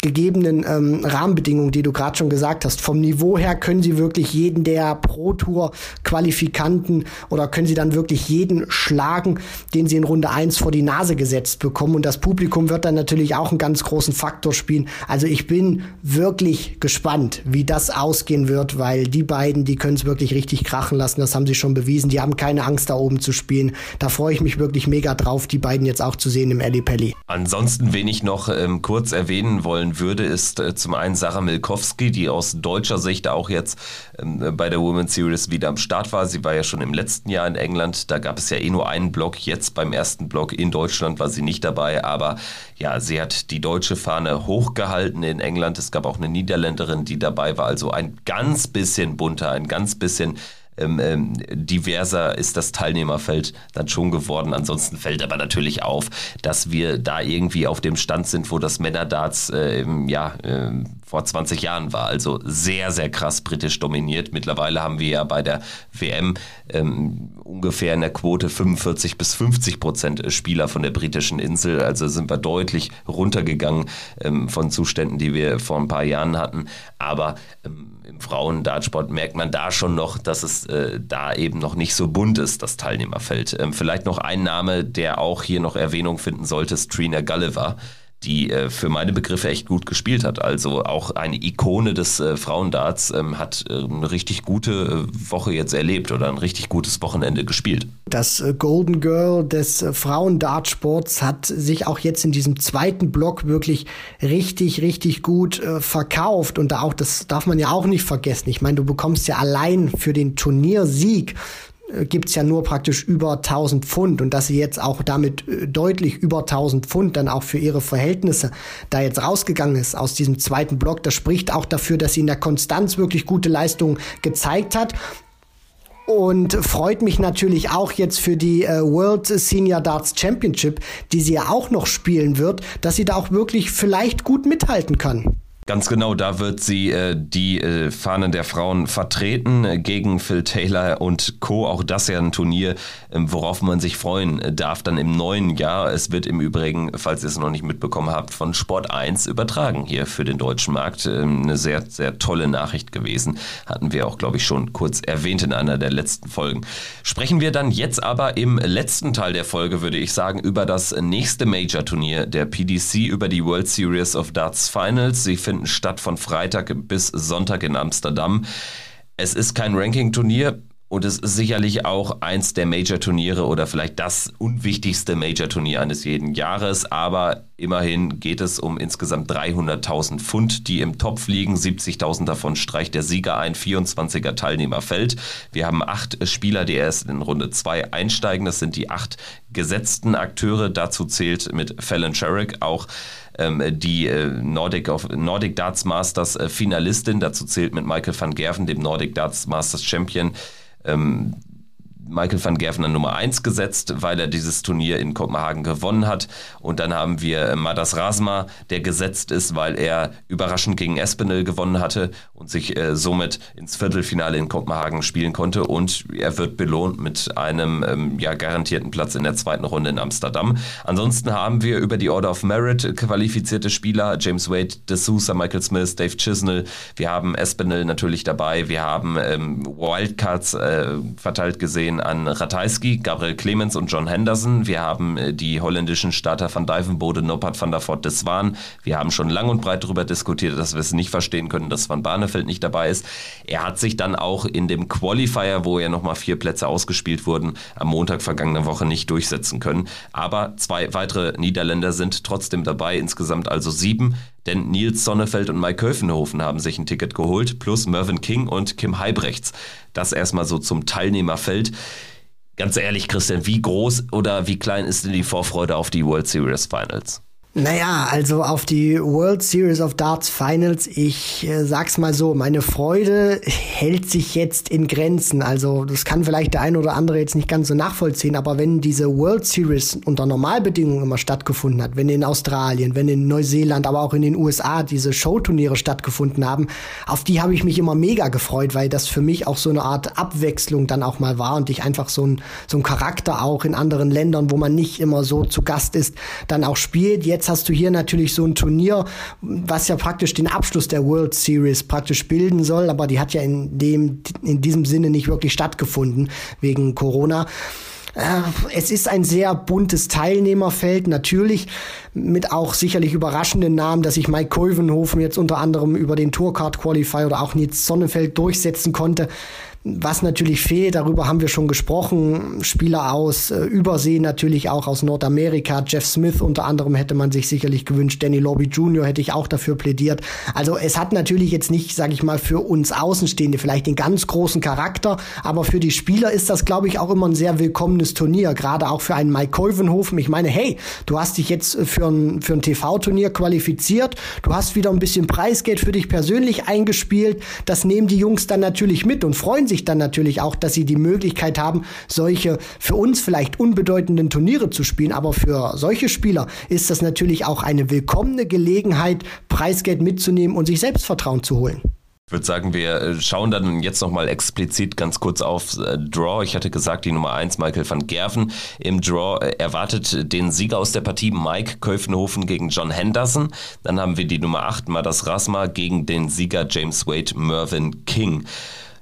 gegebenen ähm, Rahmenbedingungen, die du gerade schon gesagt hast. Vom Niveau her können sie wirklich jeden der Pro Tour Qualifikanten oder können sie dann wirklich jeden schlagen, den sie in Runde 1 vor die Nase gesetzt bekommen. Und das Publikum wird dann natürlich auch einen ganz großen Faktor spielen. Also ich bin wirklich gespannt, wie das ausgehen wird, weil die beiden, die können es wirklich richtig krachen lassen. Das haben sie schon bewiesen. Die haben keine Angst, da oben zu spielen. Da freue ich mich wirklich mega drauf, die beiden jetzt auch zu sehen im Alley Pelli. Ansonsten, wen ich noch ähm, kurz erwähnen wollen wollen würde, ist äh, zum einen Sarah Milkowski, die aus deutscher Sicht auch jetzt ähm, bei der Women's Series wieder am Start war. Sie war ja schon im letzten Jahr in England. Da gab es ja eh nur einen Block. Jetzt beim ersten Block in Deutschland war sie nicht dabei. Aber ja, sie hat die deutsche Fahne hochgehalten in England. Es gab auch eine Niederländerin, die dabei war. Also ein ganz bisschen bunter, ein ganz bisschen ähm, ähm, diverser ist das Teilnehmerfeld dann schon geworden. Ansonsten fällt aber natürlich auf, dass wir da irgendwie auf dem Stand sind, wo das Männerdarts äh, ja, äh, vor 20 Jahren war. Also sehr, sehr krass britisch dominiert. Mittlerweile haben wir ja bei der WM ähm, ungefähr in der Quote 45 bis 50 Prozent Spieler von der britischen Insel. Also sind wir deutlich runtergegangen ähm, von Zuständen, die wir vor ein paar Jahren hatten. Aber ähm, im Frauen-Dartsport merkt man da schon noch, dass es äh, da eben noch nicht so bunt ist, das Teilnehmerfeld. Ähm, vielleicht noch ein Name, der auch hier noch Erwähnung finden sollte, ist Trina Gulliver die äh, für meine Begriffe echt gut gespielt hat. Also auch eine Ikone des äh, Frauendarts ähm, hat äh, eine richtig gute äh, Woche jetzt erlebt oder ein richtig gutes Wochenende gespielt. Das äh, Golden Girl des äh, Frauendartsports hat sich auch jetzt in diesem zweiten Block wirklich richtig, richtig gut verkauft. Und da auch, das darf man ja auch nicht vergessen. Ich meine, du bekommst ja allein für den Turniersieg gibt's ja nur praktisch über 1000 Pfund und dass sie jetzt auch damit äh, deutlich über 1000 Pfund dann auch für ihre Verhältnisse da jetzt rausgegangen ist aus diesem zweiten Block, das spricht auch dafür, dass sie in der Konstanz wirklich gute Leistungen gezeigt hat und freut mich natürlich auch jetzt für die äh, World Senior Darts Championship, die sie ja auch noch spielen wird, dass sie da auch wirklich vielleicht gut mithalten kann. Ganz genau, da wird sie äh, die äh, Fahnen der Frauen vertreten äh, gegen Phil Taylor und Co. Auch das ja ein Turnier, ähm, worauf man sich freuen äh, darf dann im neuen Jahr. Es wird im Übrigen, falls ihr es noch nicht mitbekommen habt, von Sport 1 übertragen hier für den deutschen Markt. Ähm, eine sehr, sehr tolle Nachricht gewesen. Hatten wir auch, glaube ich, schon kurz erwähnt in einer der letzten Folgen. Sprechen wir dann jetzt aber im letzten Teil der Folge, würde ich sagen, über das nächste Major-Turnier der PDC, über die World Series of Darts Finals. Sie finden finden statt von Freitag bis Sonntag in Amsterdam. Es ist kein Ranking-Turnier. Und es ist sicherlich auch eins der Major-Turniere oder vielleicht das unwichtigste Major-Turnier eines jeden Jahres. Aber immerhin geht es um insgesamt 300.000 Pfund, die im Topf liegen. 70.000 davon streicht der Sieger ein. 24er Teilnehmerfeld. Wir haben acht Spieler, die erst in Runde zwei einsteigen. Das sind die acht gesetzten Akteure. Dazu zählt mit Fallon Sherrick auch ähm, die äh, Nordic, of, Nordic Darts Masters äh, Finalistin. Dazu zählt mit Michael van Gerven, dem Nordic Darts Masters Champion, ähm, Michael van Gerven an Nummer 1 gesetzt, weil er dieses Turnier in Kopenhagen gewonnen hat. Und dann haben wir Madas Rasma, der gesetzt ist, weil er überraschend gegen Espinel gewonnen hatte und sich äh, somit ins Viertelfinale in Kopenhagen spielen konnte. Und er wird belohnt mit einem ähm, ja, garantierten Platz in der zweiten Runde in Amsterdam. Ansonsten haben wir über die Order of Merit qualifizierte Spieler, James Wade, De Sousa, Michael Smith, Dave Chisnell. Wir haben Espinel natürlich dabei. Wir haben ähm, Wildcards äh, verteilt gesehen an Ratajski, Gabriel Clemens und John Henderson. Wir haben äh, die holländischen Starter van Dijvenbode, Noppert van der Voort de Zwaan. Wir haben schon lang und breit darüber diskutiert, dass wir es nicht verstehen können, dass Van Barneveld nicht dabei ist. Er hat sich dann auch in dem Qualifier, wo ja nochmal vier Plätze ausgespielt wurden, am Montag vergangener Woche nicht durchsetzen können. Aber zwei weitere Niederländer sind trotzdem dabei, insgesamt also sieben denn Nils Sonnefeld und Mike Köfenhofen haben sich ein Ticket geholt, plus Mervyn King und Kim Heibrechts. Das erstmal so zum Teilnehmerfeld. Ganz ehrlich, Christian, wie groß oder wie klein ist denn die Vorfreude auf die World Series Finals? Naja, also auf die World Series of Darts Finals, ich äh, sag's mal so, meine Freude hält sich jetzt in Grenzen. Also das kann vielleicht der eine oder andere jetzt nicht ganz so nachvollziehen, aber wenn diese World Series unter Normalbedingungen immer stattgefunden hat, wenn in Australien, wenn in Neuseeland, aber auch in den USA diese Showturniere stattgefunden haben, auf die habe ich mich immer mega gefreut, weil das für mich auch so eine Art Abwechslung dann auch mal war und ich einfach so ein, so ein Charakter auch in anderen Ländern, wo man nicht immer so zu Gast ist, dann auch spielt. Jetzt Jetzt hast du hier natürlich so ein Turnier, was ja praktisch den Abschluss der World Series praktisch bilden soll, aber die hat ja in dem, in diesem Sinne nicht wirklich stattgefunden wegen Corona. Äh, es ist ein sehr buntes Teilnehmerfeld, natürlich mit auch sicherlich überraschenden Namen, dass sich Mike Koivenhofen jetzt unter anderem über den Tourcard Qualifier oder auch Nils Sonnefeld durchsetzen konnte. Was natürlich fehlt, darüber haben wir schon gesprochen, Spieler aus äh, Übersee, natürlich auch aus Nordamerika, Jeff Smith unter anderem hätte man sich sicherlich gewünscht, Danny Lobby Jr. hätte ich auch dafür plädiert. Also es hat natürlich jetzt nicht, sage ich mal, für uns Außenstehende vielleicht den ganz großen Charakter, aber für die Spieler ist das, glaube ich, auch immer ein sehr willkommenes Turnier, gerade auch für einen Mike Kolvenhofen. Ich meine, hey, du hast dich jetzt für ein, für ein TV-Turnier qualifiziert, du hast wieder ein bisschen Preisgeld für dich persönlich eingespielt, das nehmen die Jungs dann natürlich mit und freuen sich sich dann natürlich auch, dass sie die Möglichkeit haben, solche für uns vielleicht unbedeutenden Turniere zu spielen. Aber für solche Spieler ist das natürlich auch eine willkommene Gelegenheit, Preisgeld mitzunehmen und sich Selbstvertrauen zu holen. Ich würde sagen, wir äh, schauen dann jetzt nochmal explizit ganz kurz auf äh, Draw. Ich hatte gesagt, die Nummer 1, Michael van Gerven. Im Draw äh, erwartet den Sieger aus der Partie Mike Köfenhofen gegen John Henderson. Dann haben wir die Nummer 8, Madas Rasma, gegen den Sieger James Wade Mervyn King.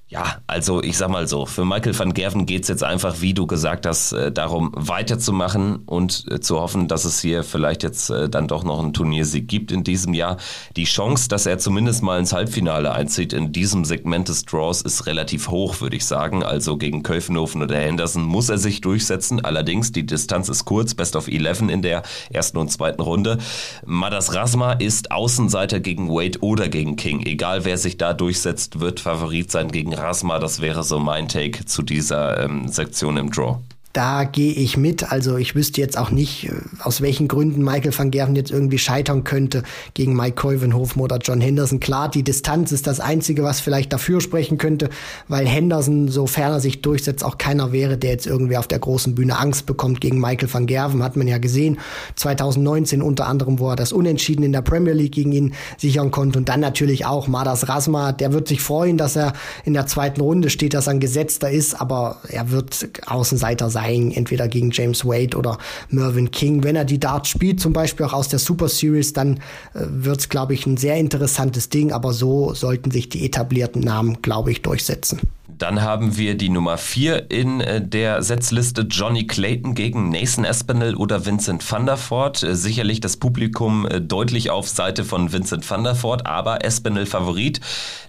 Ja, also ich sag mal so, für Michael van Gerven geht's jetzt einfach, wie du gesagt hast, äh, darum weiterzumachen und äh, zu hoffen, dass es hier vielleicht jetzt äh, dann doch noch einen Turniersieg gibt in diesem Jahr. Die Chance, dass er zumindest mal ins Halbfinale einzieht in diesem Segment des Draws ist relativ hoch, würde ich sagen. Also gegen Köfenhofen oder Henderson muss er sich durchsetzen. Allerdings, die Distanz ist kurz, Best of 11 in der ersten und zweiten Runde. Madas Rasma ist Außenseiter gegen Wade oder gegen King. Egal wer sich da durchsetzt, wird Favorit sein gegen Rasma. Das wäre so mein Take zu dieser ähm, Sektion im Draw da gehe ich mit. Also ich wüsste jetzt auch nicht, äh, aus welchen Gründen Michael van Gerven jetzt irgendwie scheitern könnte gegen Mike Keuvenhofen oder John Henderson. Klar, die Distanz ist das Einzige, was vielleicht dafür sprechen könnte, weil Henderson, sofern er sich durchsetzt, auch keiner wäre, der jetzt irgendwie auf der großen Bühne Angst bekommt gegen Michael van Gerven. Hat man ja gesehen, 2019 unter anderem, wo er das Unentschieden in der Premier League gegen ihn sichern konnte. Und dann natürlich auch Madas Rasma, der wird sich freuen, dass er in der zweiten Runde steht, dass er ein Gesetzter ist, aber er wird Außenseiter sein Dying, entweder gegen James Wade oder Mervyn King. Wenn er die Darts spielt, zum Beispiel auch aus der Super Series, dann äh, wird es, glaube ich, ein sehr interessantes Ding, aber so sollten sich die etablierten Namen, glaube ich, durchsetzen. Dann haben wir die Nummer 4 in äh, der Setzliste Johnny Clayton gegen Nathan Espinel oder Vincent van der Voort. Äh, sicherlich das Publikum äh, deutlich auf Seite von Vincent van der Voort, aber Espinel Favorit.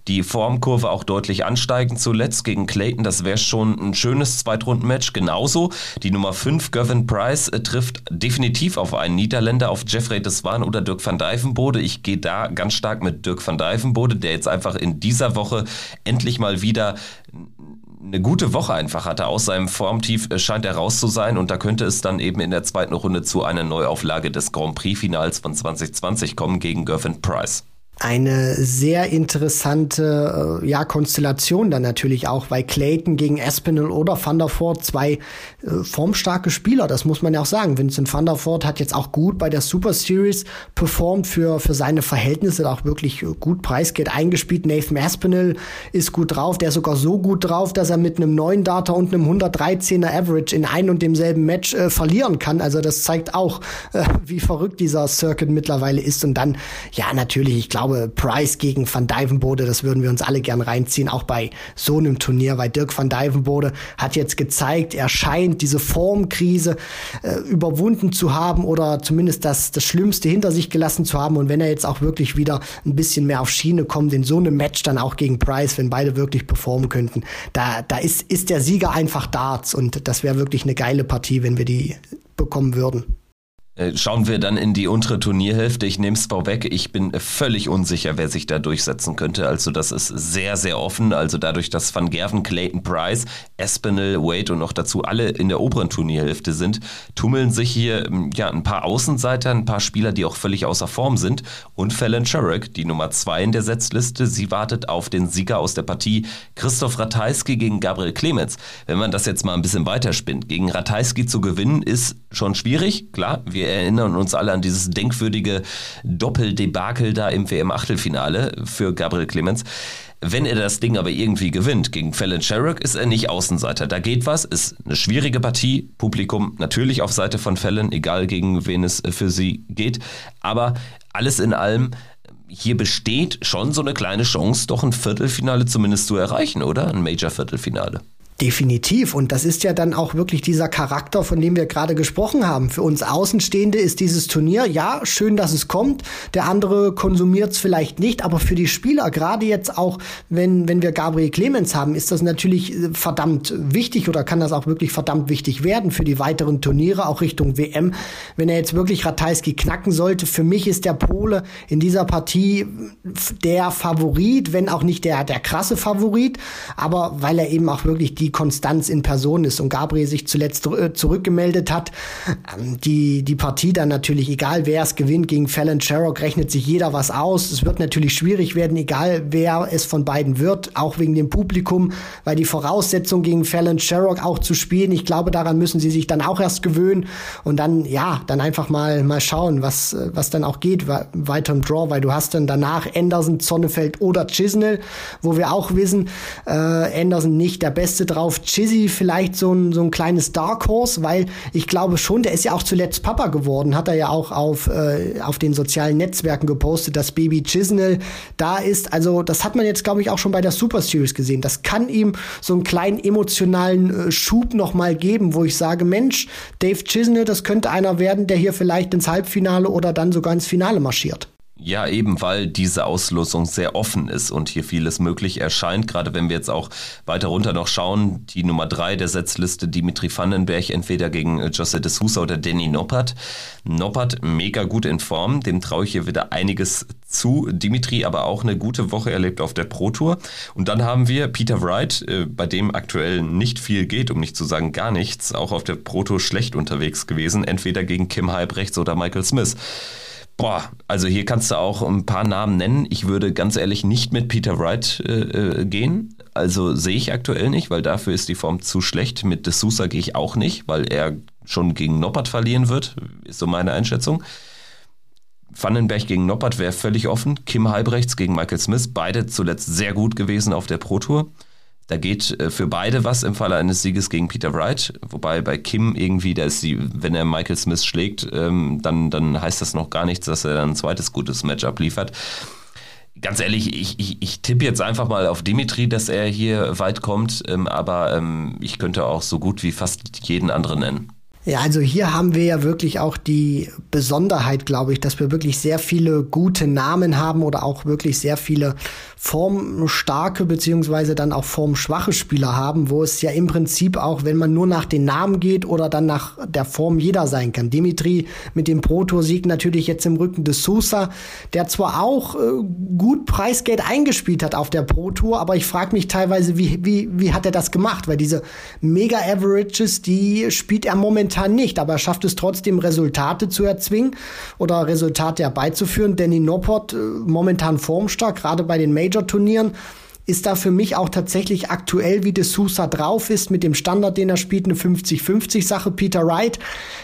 Die Formkurve auch deutlich ansteigend zuletzt gegen Clayton. Das wäre schon ein schönes Zweitrundenmatch. Genauso die Nummer 5 Gavin Price trifft definitiv auf einen Niederländer, auf Jeffrey Deswan oder Dirk van Dijvenbode. Ich gehe da ganz stark mit Dirk van Dijvenbode, der jetzt einfach in dieser Woche endlich mal wieder eine gute Woche einfach hatte. Aus seinem Formtief äh, scheint er raus zu sein und da könnte es dann eben in der zweiten Runde zu einer Neuauflage des Grand Prix-Finals von 2020 kommen gegen Gervin Price eine sehr interessante äh, ja, Konstellation dann natürlich auch, weil Clayton gegen Espinel oder Van der Voort zwei äh, formstarke Spieler, das muss man ja auch sagen. Vincent Van der Voort hat jetzt auch gut bei der Super Series performt für, für seine Verhältnisse, auch wirklich gut Preisgeld eingespielt. Nathan Espinel ist gut drauf, der ist sogar so gut drauf, dass er mit einem neuen Data und einem 113er Average in ein und demselben Match äh, verlieren kann. Also das zeigt auch, äh, wie verrückt dieser Circuit mittlerweile ist. Und dann, ja, natürlich, ich glaube, glaube, Price gegen Van Dijvenbode, das würden wir uns alle gern reinziehen, auch bei so einem Turnier, weil Dirk van Dijvenbode hat jetzt gezeigt, er scheint diese Formkrise äh, überwunden zu haben oder zumindest das, das Schlimmste hinter sich gelassen zu haben. Und wenn er jetzt auch wirklich wieder ein bisschen mehr auf Schiene kommt, in so einem Match dann auch gegen Price, wenn beide wirklich performen könnten, da, da ist, ist der Sieger einfach Darts und das wäre wirklich eine geile Partie, wenn wir die bekommen würden. Äh, schauen wir dann in die untere Turnierhälfte. Ich nehme es vorweg. Ich bin völlig unsicher, wer sich da durchsetzen könnte. Also das ist sehr, sehr offen. Also dadurch, dass Van Gerven, Clayton Price, Espinel, Wade und noch dazu alle in der oberen Turnierhälfte sind, tummeln sich hier ähm, ja ein paar Außenseiter, ein paar Spieler, die auch völlig außer Form sind. Und Fallon Sherrick, die Nummer zwei in der Setzliste. Sie wartet auf den Sieger aus der Partie Christoph Ratajski gegen Gabriel Clemens. Wenn man das jetzt mal ein bisschen weiterspinnt, gegen Ratajski zu gewinnen, ist schon schwierig. Klar, wir wir erinnern uns alle an dieses denkwürdige Doppeldebakel da im WM-Achtelfinale für Gabriel Clemens. Wenn er das Ding aber irgendwie gewinnt gegen Fallon Sherrock, ist er nicht Außenseiter. Da geht was, ist eine schwierige Partie. Publikum natürlich auf Seite von Fallon, egal gegen wen es für sie geht. Aber alles in allem, hier besteht schon so eine kleine Chance, doch ein Viertelfinale zumindest zu erreichen, oder? Ein Major-Viertelfinale. Definitiv. Und das ist ja dann auch wirklich dieser Charakter, von dem wir gerade gesprochen haben. Für uns Außenstehende ist dieses Turnier, ja, schön, dass es kommt. Der andere konsumiert es vielleicht nicht, aber für die Spieler, gerade jetzt auch, wenn, wenn wir Gabriel Clemens haben, ist das natürlich äh, verdammt wichtig oder kann das auch wirklich verdammt wichtig werden für die weiteren Turniere, auch Richtung WM. Wenn er jetzt wirklich Ratajski knacken sollte, für mich ist der Pole in dieser Partie der Favorit, wenn auch nicht der, der krasse Favorit, aber weil er eben auch wirklich die die Konstanz in Person ist und Gabriel sich zuletzt äh, zurückgemeldet hat. Ähm, die, die Partie dann natürlich, egal wer es gewinnt, gegen Fallon Sherrock rechnet sich jeder was aus. Es wird natürlich schwierig werden, egal wer es von beiden wird, auch wegen dem Publikum, weil die Voraussetzung gegen Fallon Sherrock auch zu spielen, ich glaube, daran müssen sie sich dann auch erst gewöhnen und dann, ja, dann einfach mal, mal schauen, was, was dann auch geht, weiter im Draw, weil du hast dann danach Anderson, Zonnefeld oder Chisnell, wo wir auch wissen, äh, Anderson nicht der beste drauf. Chizzy vielleicht so ein, so ein kleines Dark Horse, weil ich glaube schon, der ist ja auch zuletzt Papa geworden, hat er ja auch auf, äh, auf den sozialen Netzwerken gepostet, dass Baby Chisnell da ist. Also das hat man jetzt, glaube ich, auch schon bei der Super Series gesehen. Das kann ihm so einen kleinen emotionalen äh, Schub nochmal geben, wo ich sage, Mensch, Dave Chisnell, das könnte einer werden, der hier vielleicht ins Halbfinale oder dann sogar ins Finale marschiert. Ja, eben, weil diese Auslosung sehr offen ist und hier vieles möglich erscheint. Gerade wenn wir jetzt auch weiter runter noch schauen, die Nummer drei der Setzliste, Dimitri Vandenberg, entweder gegen äh, Jose de Sousa oder Danny Noppert. Noppert mega gut in Form, dem traue ich hier wieder einiges zu. Dimitri aber auch eine gute Woche erlebt auf der Pro Tour. Und dann haben wir Peter Wright, äh, bei dem aktuell nicht viel geht, um nicht zu sagen gar nichts, auch auf der Pro Tour schlecht unterwegs gewesen, entweder gegen Kim Halbrechts oder Michael Smith. Boah, also hier kannst du auch ein paar Namen nennen. Ich würde ganz ehrlich nicht mit Peter Wright äh, äh, gehen. Also sehe ich aktuell nicht, weil dafür ist die Form zu schlecht. Mit De Sousa gehe ich auch nicht, weil er schon gegen Noppert verlieren wird, ist so meine Einschätzung. Vandenberg gegen Noppert wäre völlig offen. Kim Halbrechts gegen Michael Smith, beide zuletzt sehr gut gewesen auf der Pro Tour. Da geht äh, für beide was im Falle eines Sieges gegen Peter Wright. Wobei bei Kim irgendwie, der ist die, wenn er Michael Smith schlägt, ähm, dann, dann heißt das noch gar nichts, dass er dann ein zweites gutes Matchup liefert. Ganz ehrlich, ich, ich, ich tippe jetzt einfach mal auf Dimitri, dass er hier weit kommt, ähm, aber ähm, ich könnte auch so gut wie fast jeden anderen nennen. Ja, also hier haben wir ja wirklich auch die Besonderheit, glaube ich, dass wir wirklich sehr viele gute Namen haben oder auch wirklich sehr viele formstarke beziehungsweise dann auch formschwache Spieler haben, wo es ja im Prinzip auch, wenn man nur nach den Namen geht oder dann nach der Form jeder sein kann. Dimitri mit dem Pro-Tour-Sieg natürlich jetzt im Rücken des Sousa, der zwar auch äh, gut Preisgeld eingespielt hat auf der Pro-Tour, aber ich frage mich teilweise, wie, wie, wie hat er das gemacht? Weil diese Mega-Averages, die spielt er momentan momentan nicht, aber er schafft es trotzdem, Resultate zu erzwingen oder Resultate herbeizuführen. Danny Noppert äh, momentan formstark, gerade bei den Major-Turnieren ist da für mich auch tatsächlich aktuell, wie de Sousa drauf ist, mit dem Standard, den er spielt, eine 50-50-Sache. Peter Wright,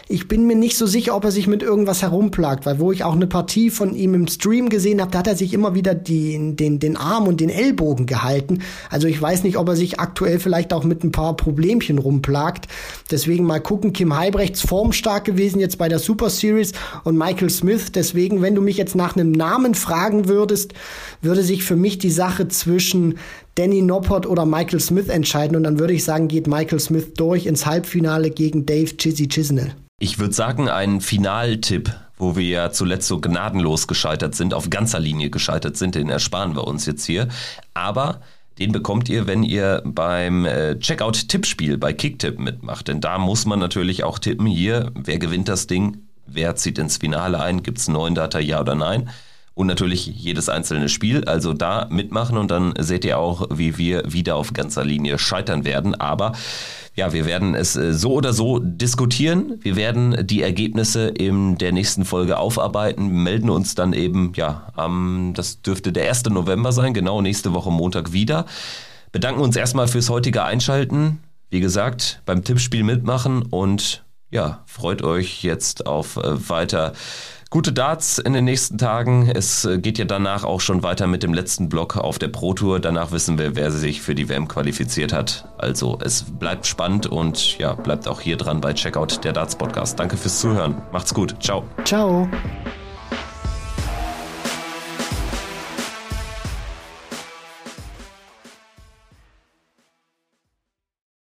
ich bin mir nicht so sicher, ob er sich mit irgendwas herumplagt, weil wo ich auch eine Partie von ihm im Stream gesehen habe, da hat er sich immer wieder die, den, den Arm und den Ellbogen gehalten. Also ich weiß nicht, ob er sich aktuell vielleicht auch mit ein paar Problemchen rumplagt. Deswegen mal gucken, Kim Heibrechts formstark gewesen jetzt bei der Super Series und Michael Smith. Deswegen, wenn du mich jetzt nach einem Namen fragen würdest, würde sich für mich die Sache zwischen Danny Noppert oder Michael Smith entscheiden. Und dann würde ich sagen, geht Michael Smith durch ins Halbfinale gegen Dave Chizzy Chisnell. Ich würde sagen, ein Finaltipp, wo wir ja zuletzt so gnadenlos gescheitert sind, auf ganzer Linie gescheitert sind, den ersparen wir uns jetzt hier. Aber den bekommt ihr, wenn ihr beim äh, Checkout-Tippspiel bei Kicktip mitmacht. Denn da muss man natürlich auch tippen, hier, wer gewinnt das Ding, wer zieht ins Finale ein, gibt es einen neuen Data, ja oder nein und natürlich jedes einzelne Spiel. Also da mitmachen und dann seht ihr auch, wie wir wieder auf ganzer Linie scheitern werden. Aber ja, wir werden es äh, so oder so diskutieren. Wir werden die Ergebnisse in der nächsten Folge aufarbeiten, melden uns dann eben, ja, am, das dürfte der 1. November sein, genau nächste Woche Montag wieder. Bedanken uns erstmal fürs heutige Einschalten. Wie gesagt, beim Tippspiel mitmachen und ja, freut euch jetzt auf äh, weiter Gute Darts in den nächsten Tagen. Es äh, geht ja danach auch schon weiter mit dem letzten Block auf der Pro Tour. Danach wissen wir, wer sich für die WM qualifiziert hat. Also es bleibt spannend und ja, bleibt auch hier dran bei Checkout der Darts Podcast. Danke fürs Zuhören. Macht's gut. Ciao. Ciao.